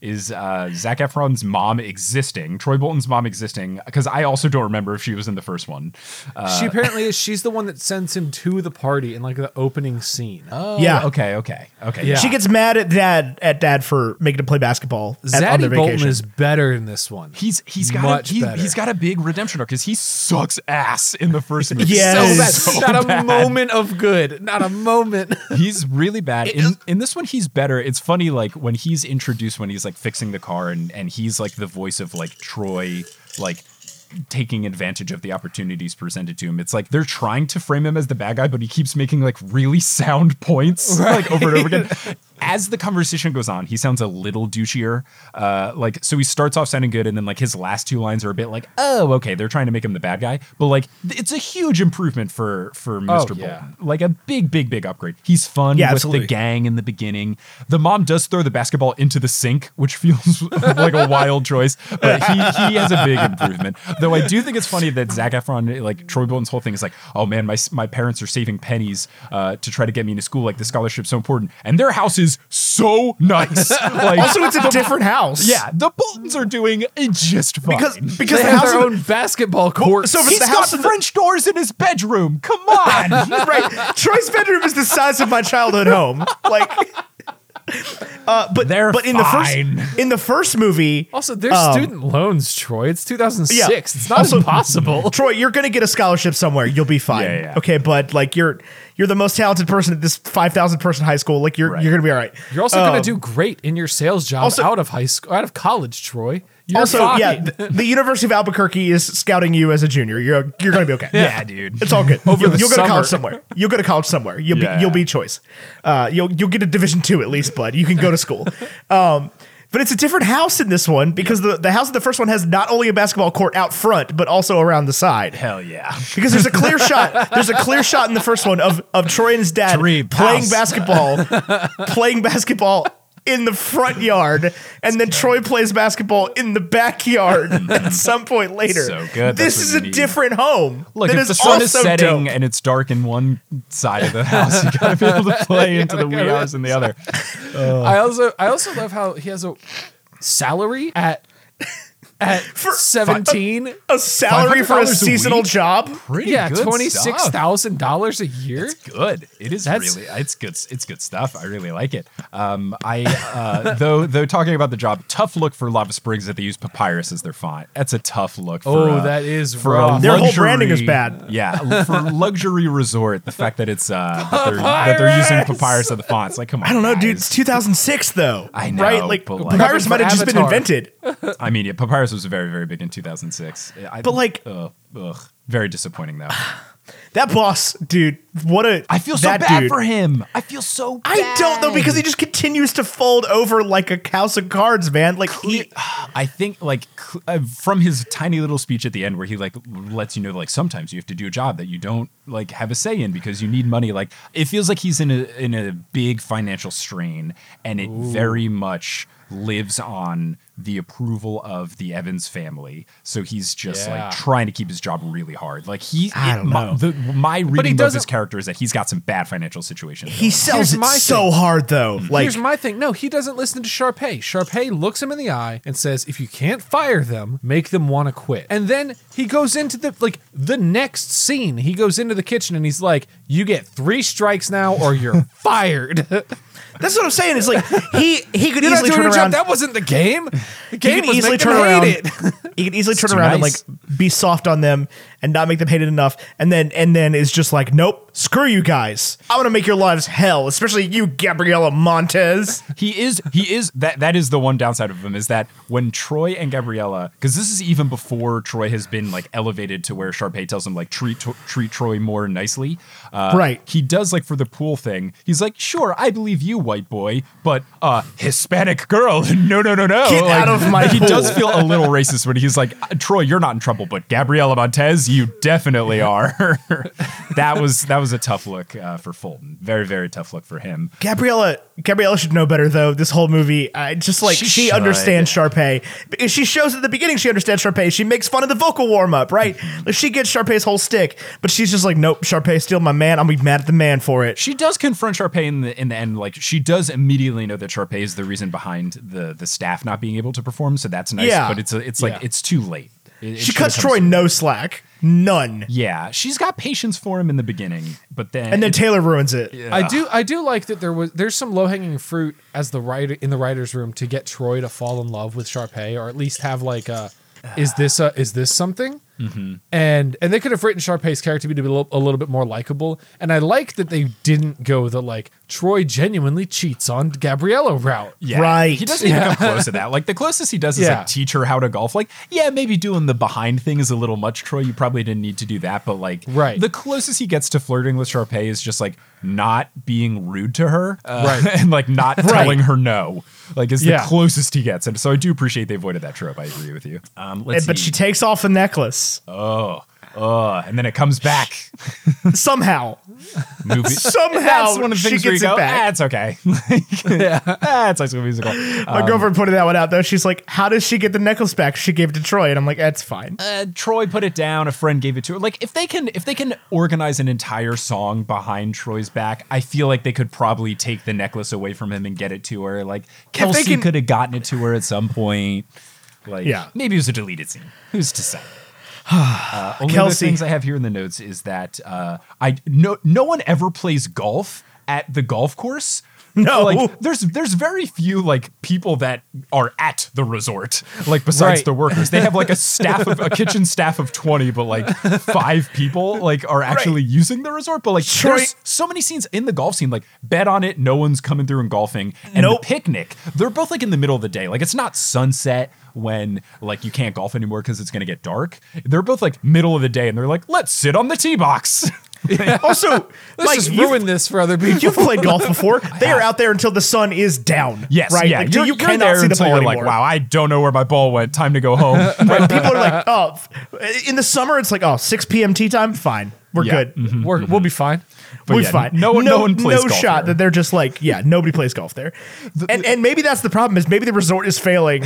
Speaker 4: is uh, Zac Efron's mom existing, Troy Bolton's mom existing, because I also don't remember if she was in the first one. Uh,
Speaker 2: she apparently is. She's the one that sends him to the party in like the opening scene.
Speaker 3: Oh, yeah.
Speaker 4: okay, okay, okay.
Speaker 2: Yeah.
Speaker 3: She gets mad at dad at dad for making him play basketball at, on their
Speaker 2: Bolton
Speaker 3: vacation.
Speaker 2: is better in this one.
Speaker 4: He's he's got
Speaker 2: Much
Speaker 4: a, he,
Speaker 2: better.
Speaker 4: he's got a big redemption arc because he sucks ass in the first movie.
Speaker 3: Yes.
Speaker 2: so
Speaker 3: So
Speaker 2: not
Speaker 4: bad.
Speaker 2: a moment of good. Not a moment.
Speaker 4: he's really bad. In, in this one, he's better. It's funny, like when he's introduced, when he's like fixing the car, and and he's like the voice of like Troy, like taking advantage of the opportunities presented to him. It's like they're trying to frame him as the bad guy, but he keeps making like really sound points like over and over again. As the conversation goes on, he sounds a little douchier. Uh, like so, he starts off sounding good, and then like his last two lines are a bit like, "Oh, okay, they're trying to make him the bad guy." But like, it's a huge improvement for for Mr.
Speaker 2: yeah.
Speaker 4: Bolton. Like a big, big, big upgrade. He's fun
Speaker 3: Yeah,
Speaker 4: with
Speaker 3: absolutely.
Speaker 4: the gang in the beginning. The mom does throw the basketball into the sink, which feels like a wild choice, but he he has a big improvement. Though I do think it's funny that Zac Efron, like Troy Bolton's whole thing is like, oh man, my my parents are saving pennies uh, to try to get me into school. Like the scholarship's so important, and their house is so nice. Like
Speaker 3: also, it's a different house.
Speaker 4: yeah, the Boltons are doing just fine.
Speaker 3: because because
Speaker 2: they
Speaker 3: the
Speaker 2: have their own basketball court.
Speaker 3: so
Speaker 4: he's
Speaker 3: the
Speaker 4: got
Speaker 3: house the-
Speaker 4: French doors in his bedroom. Come on.
Speaker 3: the, right. Troy's bedroom is the size of my childhood home. Like, uh, but
Speaker 4: They're
Speaker 3: but in
Speaker 4: fine.
Speaker 3: the first in the first movie,
Speaker 2: also, there's
Speaker 3: Um,
Speaker 2: student loans, Troy. It's 2006.
Speaker 3: Yeah.
Speaker 2: It's not
Speaker 3: Also-
Speaker 2: impossible.
Speaker 3: Troy, you're gonna get a scholarship somewhere. You'll be fine.
Speaker 4: Yeah, yeah.
Speaker 3: Okay, but like you're you're the most talented person at this five thousand person high school. Like you're
Speaker 4: Right.
Speaker 3: you're gonna be all right.
Speaker 2: You're also
Speaker 3: Um,
Speaker 2: going to do great in your sales job
Speaker 3: also-
Speaker 2: out of high school, out of college, Troy. You're
Speaker 3: also,
Speaker 2: fine.
Speaker 3: yeah, the, the University of Albuquerque is scouting you as a junior. You're you're gonna be okay.
Speaker 4: yeah, dude.
Speaker 3: It's all good.
Speaker 2: Over
Speaker 3: you'll,
Speaker 2: the
Speaker 3: you'll go to college somewhere. You'll go to college somewhere. You'll
Speaker 4: Yeah.
Speaker 3: be you'll be choice. Uh, you'll you'll get a Division two at least, bud. You can go to school. Um, but it's a different house in this one because the, the house in the first one has not only a basketball court out front but also around the side.
Speaker 4: Hell yeah.
Speaker 3: Because there's a clear shot. There's a clear shot in the first one of of Troy and his dad playing basketball, playing basketball in the front yard, and then Troy plays basketball in the backyard at some point later.
Speaker 4: So good.
Speaker 3: This
Speaker 4: That's what
Speaker 3: is
Speaker 4: you
Speaker 3: a
Speaker 4: need.
Speaker 3: different home.
Speaker 4: Look,
Speaker 3: that
Speaker 4: if the sun is setting
Speaker 3: dope.
Speaker 4: and it's dark in one side of the house, you gotta be able to play into the wee
Speaker 2: gotta-
Speaker 4: hours in the other.
Speaker 2: I also I also love how he has a salary at at 17.
Speaker 3: a salary for a
Speaker 4: $500 a
Speaker 3: seasonal
Speaker 4: week?
Speaker 3: job.
Speaker 4: Pretty
Speaker 2: yeah,
Speaker 4: good
Speaker 2: twenty six
Speaker 4: stuff.
Speaker 2: thousand dollars a year.
Speaker 4: Good. It is
Speaker 2: That's-
Speaker 4: really. It's good. It's good stuff. I really like it. Um, I uh, though though talking about the job, tough look for Lava Springs that they use papyrus as their font. That's a tough look. For,
Speaker 2: Oh,
Speaker 4: uh,
Speaker 2: that is
Speaker 4: for
Speaker 2: rough.
Speaker 4: a
Speaker 3: Their whole branding is bad.
Speaker 4: Yeah, for luxury resort, the fact that it's uh, that they're, that they're using
Speaker 2: Papyrus!
Speaker 4: papyrus as the fonts, like come on.
Speaker 3: I don't know, dude. It's 2006 though.
Speaker 4: I know,
Speaker 3: right? Like
Speaker 4: but, like-
Speaker 3: papyrus might have just been invented.
Speaker 4: I mean, yeah, papyrus was very, very big in 2006. I,
Speaker 3: But, like-
Speaker 4: ugh, ugh, very disappointing though.
Speaker 3: That boss, dude. What a
Speaker 4: I feel so
Speaker 3: that
Speaker 4: bad
Speaker 3: dude.
Speaker 4: for him. I feel so. Bad.
Speaker 3: I don't though because he just continues to fold over like a house of cards, man. Like he,
Speaker 4: I think like cl- uh, from his tiny little speech at the end where he like lets you know like sometimes you have to do a job that you don't like have a say in because you need money like it feels like he's in a in a big financial strain and it very much lives on the approval of the Evans family so he's just
Speaker 2: Yeah.
Speaker 4: like trying to keep his job really hard like he
Speaker 3: I
Speaker 4: it-
Speaker 3: don't
Speaker 4: my,
Speaker 3: know.
Speaker 4: the, my reading of his character is that he's got some bad financial situations.
Speaker 3: He sells
Speaker 2: Here's
Speaker 3: it
Speaker 2: my
Speaker 3: so
Speaker 2: thing.
Speaker 3: hard though. Mm-hmm. Like
Speaker 2: Here's my thing. No, he doesn't listen to Sharpay. Sharpay looks him in the eye and says, "If you can't fire them, make them want to quit." And then he goes into the like the next scene. He goes into the kitchen and he's like, "You get three strikes now, or you're fired."
Speaker 3: that's what I'm saying. Is like he he could
Speaker 2: You're not
Speaker 3: easily
Speaker 2: doing
Speaker 3: turn
Speaker 2: your job.
Speaker 3: around.
Speaker 2: That wasn't the game. The
Speaker 3: he
Speaker 2: game
Speaker 3: could
Speaker 2: was
Speaker 3: easily
Speaker 2: make
Speaker 3: turn
Speaker 2: them
Speaker 3: around.
Speaker 2: hate it.
Speaker 3: he could easily turn
Speaker 4: too
Speaker 3: around
Speaker 4: nice.
Speaker 3: and like be soft on them and not make them hate it enough, and then and then is just like, nope, screw you guys. I'm gonna make your lives hell, especially you, Gabriella Montez.
Speaker 4: he is he is that that is the one downside of him is that when Troy and Gabriella because this is even before Troy has been like elevated to where Sharpay tells him like treat treat Troy more nicely. Uh,
Speaker 3: Right.
Speaker 4: He does like for the pool thing. He's like, sure, I believe you, white boy, but uh Hispanic girl, no, no, no, no.
Speaker 3: Get
Speaker 4: Like,
Speaker 3: out of my
Speaker 4: He
Speaker 3: pool.
Speaker 4: does feel a little racist when he's like, Troy, you're not in trouble, but Gabriella Montez, you definitely are. that was that was a tough look uh, for Fulton. Very very tough look for him.
Speaker 3: Gabriella Gabriella should know better though. This whole movie, I just like
Speaker 4: She
Speaker 3: she, understands Sharpay she shows at the beginning she understands Sharpay. She makes fun of the vocal warm up, right? Like she gets Sharpay's whole stick, but she's just like, nope, Sharpay steal my man. I'm gonna be mad at the man for it.
Speaker 4: she does confront Sharpay in the in the end. Like she does immediately know that Sharpay is the reason behind the the staff not being able to perform. So that's nice.
Speaker 3: Yeah.
Speaker 4: But it's a, it's like
Speaker 2: Yeah.
Speaker 4: it's too late. It- it
Speaker 3: She
Speaker 4: should've
Speaker 3: cuts Troy
Speaker 4: sooner.
Speaker 3: no slack, none,
Speaker 4: Yeah, she's got patience for him in the beginning, but then
Speaker 3: and then Taylor ruins it.
Speaker 2: I do I do like that there was there's some low hanging fruit as the writer in the writers room to get Troy to fall in love with Sharpay or at least have like a is this a is this something?
Speaker 3: Mm-hmm.
Speaker 2: And and they could have written Sharpay's character to be a little, a little bit more likable. And I like that they didn't go the like Troy genuinely cheats on Gabriella route.
Speaker 4: Yeah,
Speaker 3: Right.
Speaker 4: He doesn't even come close to that. Like the closest he does is
Speaker 2: Yeah.
Speaker 4: like teach her how to golf. Like, yeah, maybe doing the behind thing is a little much, Troy. You probably didn't need to do that, but like,
Speaker 2: Right.
Speaker 4: The closest he gets to flirting with Sharpay is just like not being rude to her, uh,
Speaker 2: Right.
Speaker 4: and like not telling her no. Like, is
Speaker 2: Yeah.
Speaker 4: the closest he gets, and so I do appreciate they avoided that trope. I agree with you. Um, let's
Speaker 3: And- but
Speaker 4: see.
Speaker 3: she takes off a necklace
Speaker 4: oh, oh, and then it comes back.
Speaker 3: somehow.
Speaker 4: Movie.
Speaker 3: Somehow
Speaker 4: That's one of the
Speaker 3: she
Speaker 4: things where you
Speaker 3: gets it
Speaker 4: go,
Speaker 3: back.
Speaker 4: ah, it's okay. Yeah, that's High School Musical.
Speaker 3: My girlfriend pointed that one out though. She's like, "How does she get the necklace back? She gave it to Troy," and I'm like, "That's fine."
Speaker 4: uh, Troy put it down. A friend gave it to her. Like if they can, if they can organize an entire song behind Troy's back, I feel like they could probably take the necklace away from him and get it to her. Like Kelsey
Speaker 3: can-
Speaker 4: could have gotten it to her at some point. Like
Speaker 3: Yeah.
Speaker 4: maybe it was a deleted scene. Who's to say? Uh, only
Speaker 3: Kelsey.
Speaker 4: things I have here in the notes is that uh, I no no one ever plays golf at the golf course.
Speaker 3: No.
Speaker 4: like there's there's very few like people that are at the resort. Like besides
Speaker 2: Right.
Speaker 4: the workers, they have like a staff of a kitchen staff of twenty, but like five people like are actually using the resort. But like
Speaker 3: Troy-
Speaker 4: there's so many scenes in the golf scene. Like bet on it, no one's coming through and golfing. And
Speaker 3: Nope.
Speaker 4: the picnic, they're both like in the middle of the day. Like it's not sunset when like you can't golf anymore because it's gonna get dark. They're both like middle of the day, and they're like, let's sit on the tee box.
Speaker 3: Also,
Speaker 2: Let's
Speaker 3: like
Speaker 2: just
Speaker 3: you've-
Speaker 2: ruin this for other people.
Speaker 3: You've played golf before. They are out there until the sun is down.
Speaker 4: Yes,
Speaker 3: right.
Speaker 4: yeah.
Speaker 3: Like,
Speaker 4: you're,
Speaker 3: you
Speaker 4: you're
Speaker 3: cannot
Speaker 4: there
Speaker 3: see the ball
Speaker 4: you're like, wow, I don't know where my ball went. Time to go home.
Speaker 3: Right? People are like, oh, in the summer it's like, oh, 6 p.m. tee time. Fine, we're
Speaker 4: Yeah.
Speaker 3: good.
Speaker 2: Mm-hmm, we're, mm-hmm. We'll be fine.
Speaker 3: We're
Speaker 4: yeah,
Speaker 3: fine.
Speaker 4: no one- no one plays
Speaker 3: no
Speaker 4: golf
Speaker 3: shot
Speaker 4: there.
Speaker 3: that they're just like, yeah, nobody plays golf there. and and maybe that's the problem is maybe the resort is failing,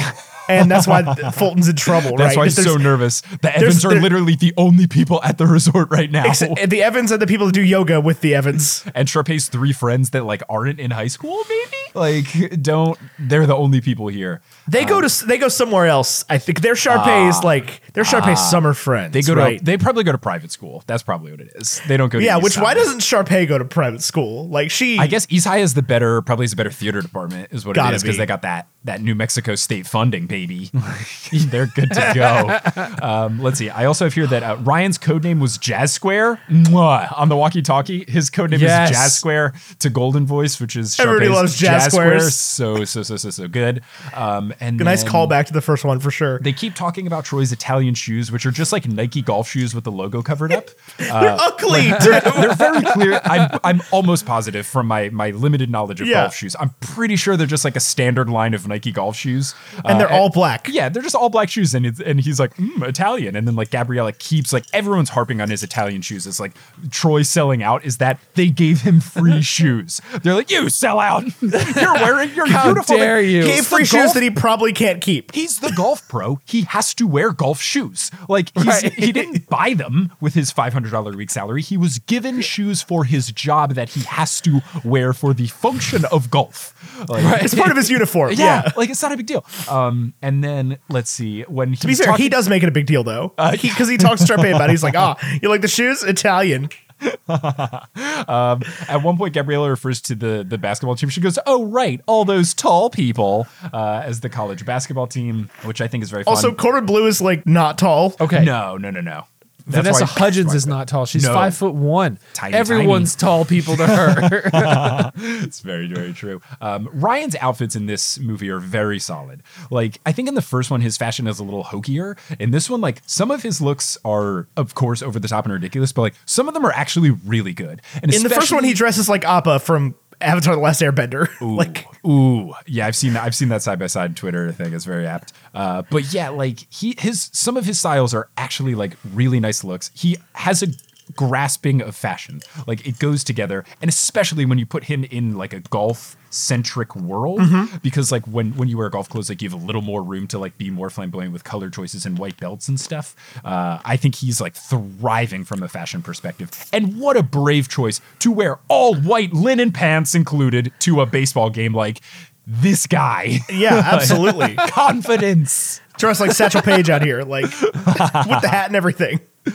Speaker 3: and that's why Fulton's in trouble.
Speaker 4: That's
Speaker 3: right?
Speaker 4: why he's so nervous. The Evans are literally the only people at the resort right now.
Speaker 3: the Evans are the people that do yoga with the Evans.
Speaker 4: and Sharpay's three friends that like aren't in high school, maybe like don't. They're the only people here.
Speaker 3: They go to um, they go somewhere else. I think they're Sharpay's ah. like they're Sharpay's ah. summer friends.
Speaker 4: They go
Speaker 3: right?
Speaker 4: to. They probably go to private school. That's probably what it is. They don't go. to
Speaker 3: yeah, which why doesn't Sharpay go to private school? Like she,
Speaker 4: I guess East High is the better, probably is the better theater department, is what it is because
Speaker 3: be.
Speaker 4: they got that that New Mexico state funding, baby. They're good to go. Um, let's see. I also have here that uh, Ryan's code name was Jazz Square Mwah. on the walkie-talkie. His code name
Speaker 2: Yes.
Speaker 4: is Jazz Square to Golden Voice, which is
Speaker 3: Everybody
Speaker 4: Sharpay's
Speaker 3: loves Jazz
Speaker 4: Square. So so so so so good. Um, and
Speaker 3: a nice callback to the first one for sure.
Speaker 4: They keep talking about Troy's Italian shoes, which are just like Nike golf shoes with the logo covered up.
Speaker 3: They're ugly.
Speaker 4: they're, they're very clear. I'm, I'm almost positive from my my limited knowledge of
Speaker 3: Yeah.
Speaker 4: golf shoes. I'm pretty sure they're just like a standard line of Nike golf shoes,
Speaker 3: and they're
Speaker 4: Uh,
Speaker 3: all black.
Speaker 4: yeah, they're just all black shoes, and it's, and he's like mm, Italian, and then like Gabriella keeps like everyone's harping on his Italian shoes. It's like Troy selling out is that they gave him free shoes. They're like, you sell out. You're wearing your
Speaker 2: How
Speaker 4: uniform.
Speaker 2: dare you.
Speaker 3: Gave free shoes that he probably can't keep.
Speaker 4: He's the golf pro. He has to wear golf shoes. Like he's,
Speaker 2: Right.
Speaker 4: he didn't buy them with his five hundred dollar a week salary. He was given shoes for his job that he has to wear for the function of golf. Like,
Speaker 3: It's part of his uniform.
Speaker 4: yeah,
Speaker 3: Yeah.
Speaker 4: like it's not a big deal. Um, and then let's see when he's
Speaker 3: To be fair,
Speaker 4: talking,
Speaker 3: he does make it a big deal though,
Speaker 4: Uh,
Speaker 3: because he, talks to Sharpay about. it. He's like, "Ah, you like the shoes? Italian."
Speaker 4: At one point, Gabriella refers to the the basketball team. She goes, "Oh, right, all those tall people," uh, as the college basketball team, which I think is very fun.
Speaker 3: Also, Corbin Bleu is like not tall.
Speaker 2: Okay.
Speaker 4: no, no, no, no. That's
Speaker 2: Vanessa
Speaker 4: why-
Speaker 2: Hudgens is not tall. She's
Speaker 4: No.
Speaker 2: five foot one.
Speaker 4: Tiny,
Speaker 2: Everyone's tall people to her.
Speaker 4: It's very, very true. Um, Ryan's outfits in this movie are very solid. Like, I think in the first one, his fashion is a little hokier. In this one, like, some of his looks are, of course, over the top and ridiculous, but like, some of them are actually really good. And
Speaker 3: In the first one,
Speaker 4: especially-
Speaker 3: he dresses like Appa from Avatar: The Last Airbender. like,
Speaker 4: Ooh, yeah, I've seen that. I've seen that side by side Twitter thing. It's very apt. Uh, but yeah, like he his some of his styles are actually like really nice looks. He has a grasping of fashion. Like it goes together, and especially when you put him in like a golf centric world, because like when when you wear golf clothes, like you have a little more room to like be more flamboyant with color choices and white belts and stuff. Uh, I think he's like thriving from a fashion perspective. And what a brave choice to wear all white linen pants included to a baseball game like this guy.
Speaker 3: yeah, absolutely.
Speaker 4: Confidence.
Speaker 3: Dressed like Satchel Paige out here, like with the hat and everything.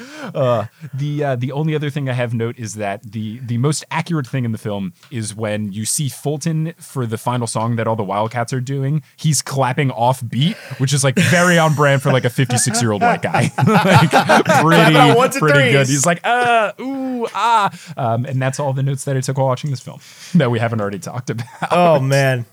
Speaker 4: The uh, the only other thing I have note is that the the most accurate thing in the film is when you see Fulton for the final song that all the Wildcats are doing. He's clapping off beat, which is like very on brand for like a 56 year old white guy. like pretty pretty good. He's like uh ooh ah, um, and that's all the notes that I took while watching this film that we haven't already talked about.
Speaker 3: Oh man,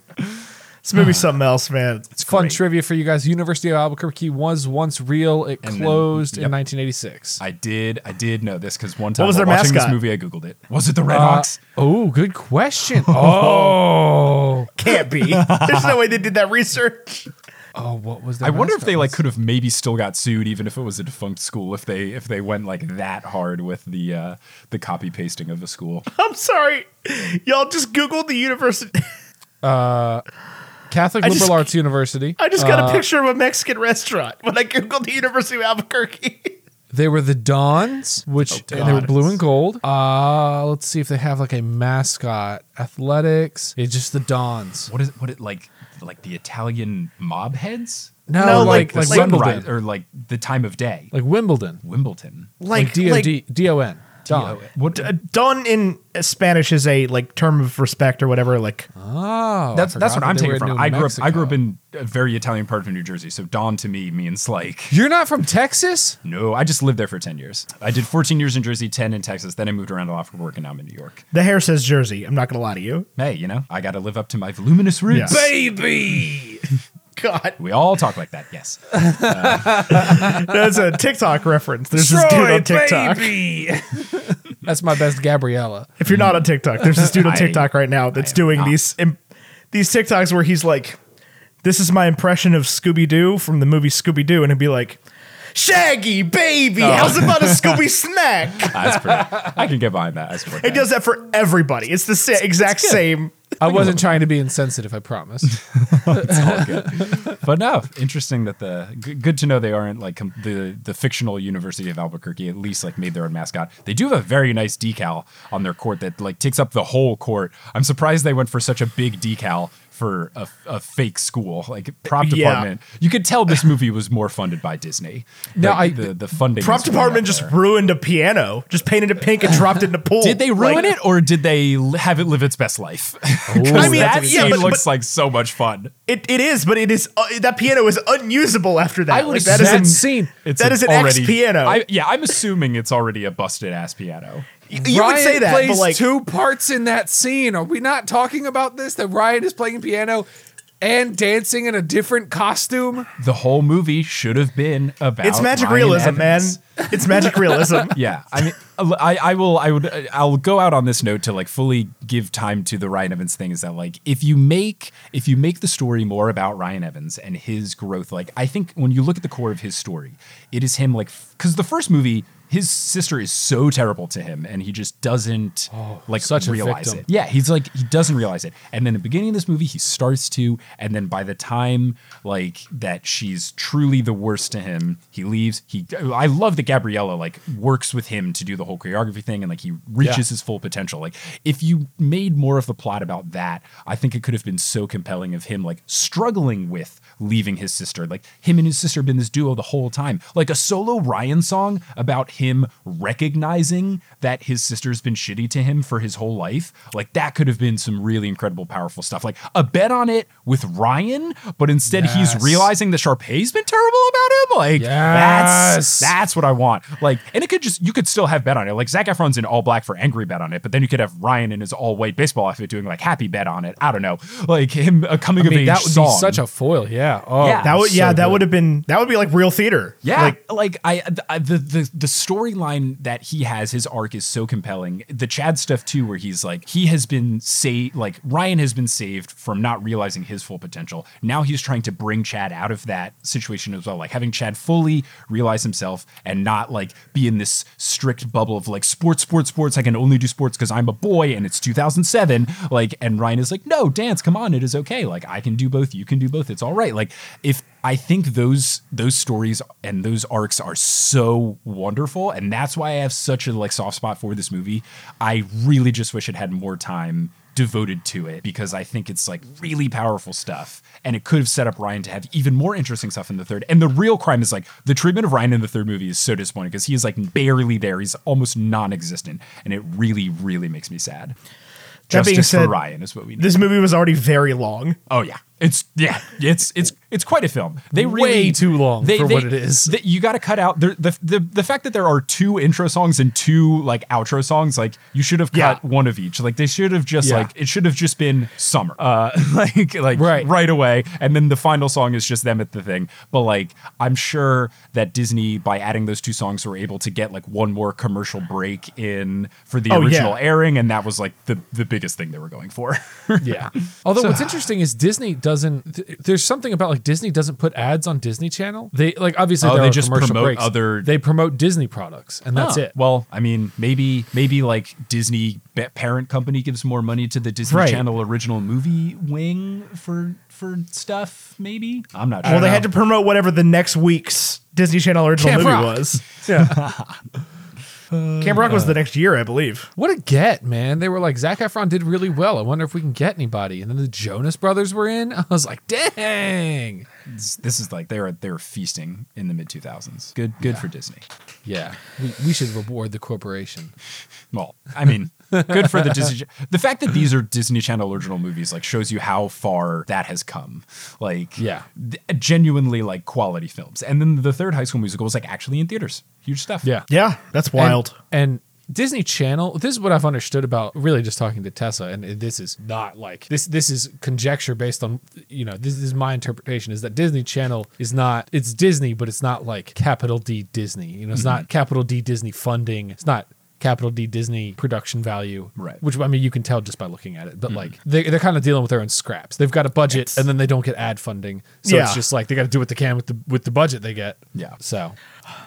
Speaker 3: this movie's something else, man.
Speaker 2: It's fun
Speaker 4: great.
Speaker 2: trivia for you guys. University of Albuquerque was once real. It
Speaker 4: And then-
Speaker 2: closed in 1986.
Speaker 4: I did I did know this because one time what
Speaker 3: was
Speaker 4: while
Speaker 3: their
Speaker 4: watching
Speaker 3: mascot?
Speaker 4: this movie I googled it. Was it the Red
Speaker 2: Uh,
Speaker 4: Hawks?
Speaker 2: oh, good question. Oh,
Speaker 3: Can't be. There's no way they did that research.
Speaker 2: oh, what was that?
Speaker 4: I wonder if they like could have maybe still got sued even if it was a defunct school if they if they went like that hard with the uh the copy pasting of a school.
Speaker 3: I'm sorry, y'all just googled the university.
Speaker 2: Catholic
Speaker 3: I
Speaker 2: Liberal
Speaker 3: just-
Speaker 2: Arts University.
Speaker 3: I just got
Speaker 2: Uh,
Speaker 3: a picture of a Mexican restaurant when I googled the University of Albuquerque.
Speaker 2: They were the Dons, which
Speaker 4: Oh,
Speaker 2: and they were blue and gold. Uh, let's see if they have like a mascot. Athletics. It's just the Dons.
Speaker 4: What is what it like like the Italian mob heads?
Speaker 2: No,
Speaker 3: No,
Speaker 2: like
Speaker 3: like-
Speaker 2: like,
Speaker 3: like-
Speaker 2: Wimbledon,
Speaker 4: Sunrise or like the time of day.
Speaker 2: like Wimbledon,
Speaker 4: Wimbledon.
Speaker 2: like,
Speaker 3: Like,
Speaker 2: D O
Speaker 3: like
Speaker 2: D D O N. Don.
Speaker 4: What
Speaker 3: uh, Don in Spanish is a like term of respect or whatever. Like
Speaker 2: Oh,
Speaker 4: that's that's
Speaker 2: forgot
Speaker 4: what I'm taking from. I grew up I grew up in a very Italian part of New Jersey, so don to me means like
Speaker 2: You're not from Texas?
Speaker 4: no, I just lived there for 10 years. I did 14 years in Jersey, 10 in Texas, then I moved around a lot for work and now I'm in New York.
Speaker 3: the hair says Jersey. I'm not gonna lie to you.
Speaker 4: Hey, you know, I got to live up to my voluminous roots.
Speaker 3: Yeah.
Speaker 2: Baby.
Speaker 3: God,
Speaker 4: We all talk like that, yes.
Speaker 3: Uh, that's a TikTok reference. There's this dude on TikTok.
Speaker 2: That's my best Gabriella.
Speaker 3: If you're not on TikTok, there's this dude on
Speaker 4: I-
Speaker 3: TikTok right now that's doing these im- these TikToks where he's like, "This is my impression of Scooby Doo from the movie Scooby Doo," and it'd be like, "Shaggy baby,
Speaker 4: Oh.
Speaker 3: how's about a Scooby snack?"
Speaker 4: That's pretty. I can get behind that. I support
Speaker 3: He
Speaker 4: that.
Speaker 3: does that for everybody. It's the sa- exact same.
Speaker 2: I wasn't trying to be insensitive, I promise.
Speaker 4: It's all good. but no, interesting that the good, good to know they aren't like com- the the fictional University of Albuquerque at least like made their own mascot. They do have a very nice decal on their court that like takes up the whole court. I'm surprised they went for such a big decal for a, a fake school like prop
Speaker 3: Yeah.
Speaker 4: department. You could tell this movie was more funded by Disney.
Speaker 2: No,
Speaker 4: Like,
Speaker 2: I-
Speaker 4: the the funding
Speaker 3: Prop department just ruined a piano, just painted it pink and dropped it in the pool.
Speaker 4: Did they ruin
Speaker 3: Like,
Speaker 4: it or did they have it live its best life?
Speaker 3: I mean,
Speaker 4: that
Speaker 3: yeah, but-
Speaker 4: looks
Speaker 3: but-
Speaker 4: like so much fun.
Speaker 3: It, it is, but it is uh, that piano is unusable after that.
Speaker 2: I would
Speaker 3: Like, that is an-
Speaker 2: scene.
Speaker 4: It's
Speaker 3: That is an X piano.
Speaker 4: I, yeah, I'm assuming it's already a busted ass piano.
Speaker 3: You would
Speaker 2: Ryan
Speaker 3: say that,
Speaker 2: plays
Speaker 3: but like
Speaker 2: two parts in that scene. Are we not talking about this? That Ryan is playing piano. and dancing in a different costume.
Speaker 4: The whole movie should have been about.
Speaker 3: It's magic
Speaker 4: Ryan
Speaker 3: realism,
Speaker 4: Evans.
Speaker 3: man. It's magic realism.
Speaker 4: yeah i mean I, I will i would uh, i'll go out on this note to like fully give time to the ryan evans thing is that like if you make if you make the story more about ryan evans and his growth like i think when you look at the core of his story it is him like because the first movie his sister is so terrible to him and he just doesn't oh, like
Speaker 2: such a
Speaker 4: realize it. Yeah he's like he doesn't realize it. And then at the beginning of this movie he starts to and then by the time like that she's truly the worst to him he leaves. He i love that gabriella like works with him to do the whole choreography thing and like he reaches
Speaker 2: Yeah.
Speaker 4: his full potential. Like if you made more of the plot about that i think it could have been so compelling of him like struggling with leaving his sister. Like him and his sister have been this duo the whole time. Like a solo ryan song about him recognizing that his sister's been shitty to him for his whole life like that could have been some really incredible powerful stuff like a bet on it with ryan but instead
Speaker 2: Yes.
Speaker 4: he's realizing that Sharpay's been terrible about him like that's
Speaker 2: Yes.
Speaker 4: that's what I want. Like, and it could just you could still have bet on it. Like Zac Efron's in all black for angry bet on it, but then you could have Ryan in his all white baseball outfit doing like happy bet on it. I don't know, like him a coming
Speaker 2: I
Speaker 4: of
Speaker 2: mean,
Speaker 4: age
Speaker 2: that would
Speaker 4: song.
Speaker 2: be such a foil. Yeah. Oh,
Speaker 4: Yeah.
Speaker 3: That would
Speaker 2: so
Speaker 3: yeah, that would have been that would be like real theater.
Speaker 4: Yeah,
Speaker 3: Like
Speaker 4: like, I, I the the the storyline that he has, his arc is so compelling. The Chad stuff too, where he's like he has been saved, like Ryan has been saved from not realizing his full potential. Now he's trying to bring Chad out of that situation as well, like having Chad fully realize himself and not like be in this strict bubble of like sports, sports, sports. I can only do sports because I'm a boy and it's 2007. Like, and Ryan is like, no, dance, come on, it is okay. Like I can do both, you can do both. It's all right. Like if I think those those stories and those arcs are so wonderful, and that's why I have such a like soft spot for this movie. I really just wish it had more time devoted to it because I think it's like really powerful stuff, and it could have set up Ryan to have even more interesting stuff in the third. And the real crime is like the treatment of Ryan in the third movie is so disappointing because he is like barely there. He's almost non-existent, and it really, really makes me sad.
Speaker 3: That being
Speaker 4: Justice
Speaker 3: said,
Speaker 4: for Ryan is what we need.
Speaker 3: this movie was already very long.
Speaker 4: Oh yeah, it's yeah, it's it's it's quite a film. They really
Speaker 2: Way too long they, for what it is.
Speaker 4: they- you got to cut out the, the the the fact that there are two intro songs and two like outro songs. Like you should have cut
Speaker 3: Yeah.
Speaker 4: one of each. Like they should have just
Speaker 2: Yeah.
Speaker 4: like it should have just been summer, uh, like like
Speaker 2: Right.
Speaker 4: right away, and then the final song is just them at the thing. But like I'm sure that Disney by adding those two songs were able to get like one more commercial break in for the
Speaker 3: Oh, yeah.
Speaker 4: original airing, and that was like the the biggest thing they were going for.
Speaker 2: Yeah. Although
Speaker 4: So-
Speaker 2: what's interesting is Disney doesn't. th- there's something about like Disney doesn't put ads on Disney Channel. They like obviously
Speaker 4: Oh,
Speaker 2: there
Speaker 4: they
Speaker 2: are
Speaker 4: just
Speaker 2: commercial
Speaker 4: promote
Speaker 2: breaks.
Speaker 4: other-
Speaker 2: They promote Disney products, and that's
Speaker 4: Huh.
Speaker 2: it.
Speaker 4: Well, I mean, maybe maybe like Disney parent company gives more money to the Disney
Speaker 3: Right.
Speaker 4: Channel original movie wing for for stuff. Maybe I'm not sure.
Speaker 3: Well, they had to promote whatever the next week's Disney Channel original
Speaker 2: Camp
Speaker 3: movie
Speaker 2: Rock.
Speaker 3: was. Yeah. Uh, Camp Rock was uh, the next year, I believe.
Speaker 2: What a get, man! They were like Zac Efron did really well. I wonder if we can get anybody. And then the Jonas Brothers were in. I was like, dang.
Speaker 4: This, this is like they're they're feasting in the mid 2000s. Good good for Disney.
Speaker 2: Yeah, we, we should reward the corporation.
Speaker 4: Well, I mean, good for the Disney. The fact that these are Disney Channel original movies like shows you how far that has come. Like,
Speaker 2: Yeah.
Speaker 4: th- genuinely like quality films. And then the third High School Musical was like actually in theaters. Huge stuff.
Speaker 2: Yeah,
Speaker 3: Yeah, that's
Speaker 2: And-
Speaker 3: wild.
Speaker 2: And, Disney Channel. This is what I've understood about really just talking to Tessa, and this is not like this. This is conjecture based on you know this is my interpretation is that Disney Channel is not it's Disney, but it's not like capital D Disney. You know, it's
Speaker 4: Mm-hmm.
Speaker 2: not capital D Disney funding. It's not capital D Disney production value.
Speaker 4: Right.
Speaker 2: Which I mean you can tell just by looking at it. But like they they're kind of dealing with their own scraps. They've got a budget and then they don't get ad funding. So it's just like they got to do what they can with the with the budget they get.
Speaker 4: Yeah.
Speaker 2: So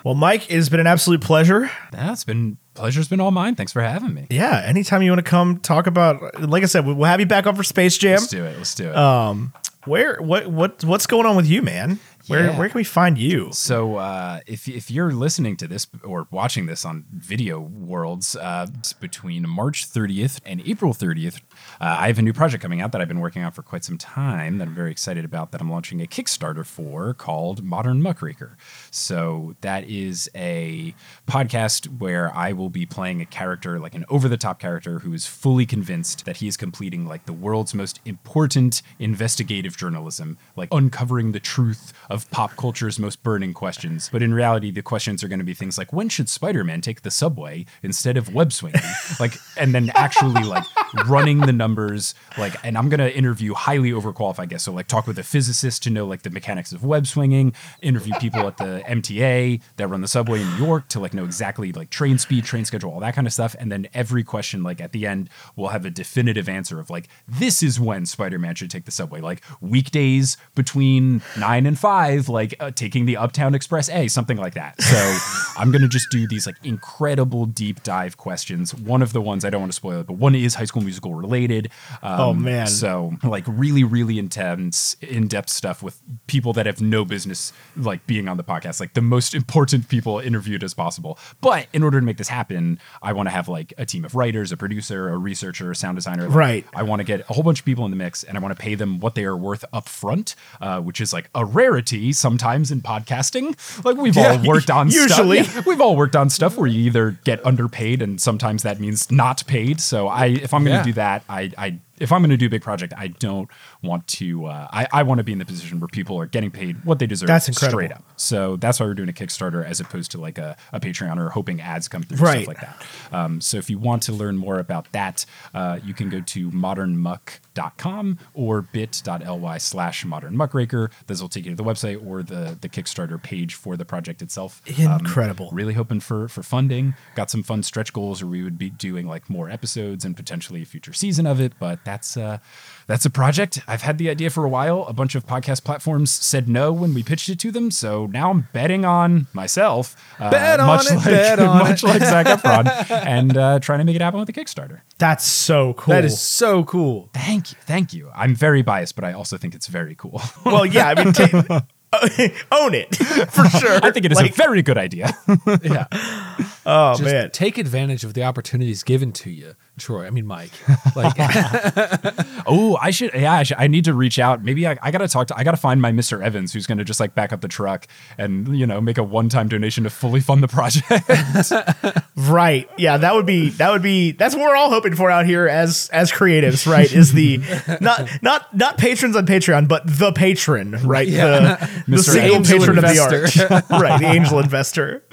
Speaker 3: Well, Mike, it's been an absolute pleasure.
Speaker 4: That's been pleasure's been all mine. Thanks for having me.
Speaker 3: Yeah, anytime you want to come talk about, like I said, we'll have you back on for Space Jam.
Speaker 4: Let's do it. Let's do it.
Speaker 3: Um, where what what what's going on with you, man? Where
Speaker 4: Yeah.
Speaker 3: where can we find you?
Speaker 4: So uh, if if you're listening to this or watching this on Video Worlds uh, between March 30th and April 30th, uh, I have a new project coming out that I've been working on for quite some time that I'm very excited about. That I'm launching a Kickstarter for called Modern Muckraker. So that is a podcast where I will be playing a character, like an over the top character, who is fully convinced that he is completing like the world's most important investigative journalism, like uncovering the truth of of pop culture's most burning questions. But in reality, the questions are going to be things like when should Spider-Man take the subway instead of web swinging? like, and then actually like running the numbers. Like, and I'm going to interview highly overqualified guests. So like talk with a physicist to know like the mechanics of web swinging. Interview people at the MTA that run the subway in New York to like know exactly like train speed, train schedule, all that kind of stuff. And then every question like at the end will have a definitive answer of like this is when Spider-Man should take the subway. Like weekdays between nine and five, like uh, taking the Uptown Express A, something like that. So I'm gonna just do these like incredible deep dive questions. One of the ones I don't want to spoil it, but one is High School Musical related. Um,
Speaker 3: Oh, man.
Speaker 4: So like really, really intense, in depth stuff with people that have no business like being on the podcast, like the most important people interviewed as possible. But in order to make this happen, I want to have like a team of writers, a producer, a researcher, a sound designer. Like,
Speaker 3: Right.
Speaker 4: I want to get a whole bunch of people in the mix and I want to pay them what they are worth up front, uh, which is like a rarity sometimes in podcasting. Like we've all worked on
Speaker 3: usually.
Speaker 4: stuff. Yeah, we've all worked on stuff where you either get underpaid and sometimes that means not paid. So I if I'm going to
Speaker 2: Yeah.
Speaker 4: do that, I I if I'm going to do a big project, I don't want to. Uh, I I want to be in the position where people are getting paid what they deserve.
Speaker 3: That's incredible.
Speaker 4: Straight up. So that's why we're doing a Kickstarter as opposed to like a, a Patreon or hoping ads come through
Speaker 3: Right.
Speaker 4: stuff like that. Um, so if you want to learn more about that, uh, you can go to modernmuck.com or bit.ly slash modernmuckraker. This will take you to the website or the, the Kickstarter page for the project itself. Um,
Speaker 3: Incredible.
Speaker 4: really hoping for for funding. Got some fun stretch goals where we would be doing like more episodes and potentially a future season of it. But that's uh that's a project. I've had the idea for a while. A bunch of podcast platforms said no when we pitched it to them. So now I'm betting on myself. Uh,
Speaker 2: Bet on
Speaker 4: much
Speaker 2: it,
Speaker 4: like
Speaker 2: on
Speaker 4: much
Speaker 2: it.
Speaker 4: like Zac Efron, and uh, trying to make it happen with a Kickstarter.
Speaker 3: That's so cool.
Speaker 2: That is so cool.
Speaker 4: Thank you, thank you. I'm very biased, but I also think it's very cool.
Speaker 3: well, yeah. I mean, ta- own it for sure.
Speaker 4: I think it is
Speaker 3: Like,
Speaker 4: a very good idea.
Speaker 2: Yeah.
Speaker 3: oh
Speaker 2: Just
Speaker 3: man.
Speaker 2: take advantage of the opportunities given to you, Troy. I mean, Mike. Like,
Speaker 4: Oh, I should. Yeah, I, should, I need to reach out. Maybe I, I got to talk to. I got to find my Mr. Evans, who's going to just like back up the truck and you know make a one-time donation to fully fund the project.
Speaker 3: Right. Yeah, that would be that would be that's what we're all hoping for out here as as creatives, right? Is the not not not patrons on Patreon, but the patron, right?
Speaker 2: Yeah.
Speaker 3: The, the single patron
Speaker 2: investor.
Speaker 3: of the art. right, the angel investor.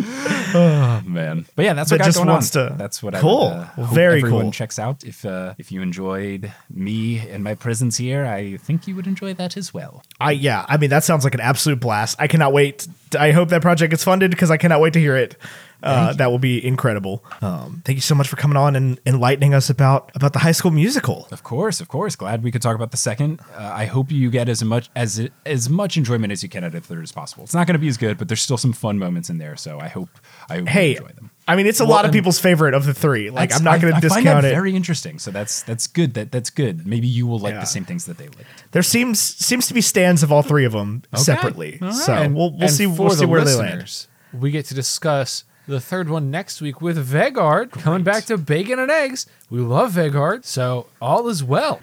Speaker 4: Oh man, but yeah, that's what
Speaker 3: That
Speaker 4: got
Speaker 3: just
Speaker 4: going
Speaker 3: wants
Speaker 4: on.
Speaker 3: to-
Speaker 4: That's what
Speaker 3: Cool.
Speaker 4: I would, uh, hope
Speaker 3: Very
Speaker 4: everyone
Speaker 3: cool.
Speaker 4: checks out. If uh, if you enjoyed me and my presence here, I think you would enjoy that as well.
Speaker 3: I yeah, I mean that sounds like an absolute blast. I cannot wait. I hope that project gets funded because I cannot wait to hear it. Uh, that will be incredible. Um, thank you so much for coming on and enlightening us about about the High School Musical.
Speaker 4: Of course, of course. Glad we could talk about the second. Uh, I hope you get as much as as much enjoyment as you can out of the third as possible. It's not going to be as good, but there's still some fun moments in there. So I hope I hope
Speaker 3: Hey,
Speaker 4: you enjoy them.
Speaker 3: I mean it's a
Speaker 2: Well,
Speaker 3: lot of people's favorite of the three. Like I'm not going to
Speaker 4: I find
Speaker 3: discount
Speaker 4: that
Speaker 3: it.
Speaker 4: Very interesting. So that's that's good. That that's good. Maybe you will like
Speaker 3: Yeah.
Speaker 4: the same things that they like.
Speaker 3: There seems seems to be stands of all three of them separately.
Speaker 4: All right.
Speaker 3: So
Speaker 2: and
Speaker 3: we'll we'll
Speaker 2: and
Speaker 3: see we'll see where they land.
Speaker 2: listeners, We get to discuss the third one next week with Vegard coming back to bacon and eggs. We love Vegard, so all is well.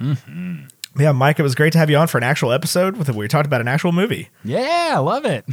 Speaker 3: Yeah, Mike, it was great to have you on for an actual episode with we talked about an actual movie.
Speaker 4: Yeah, I love it.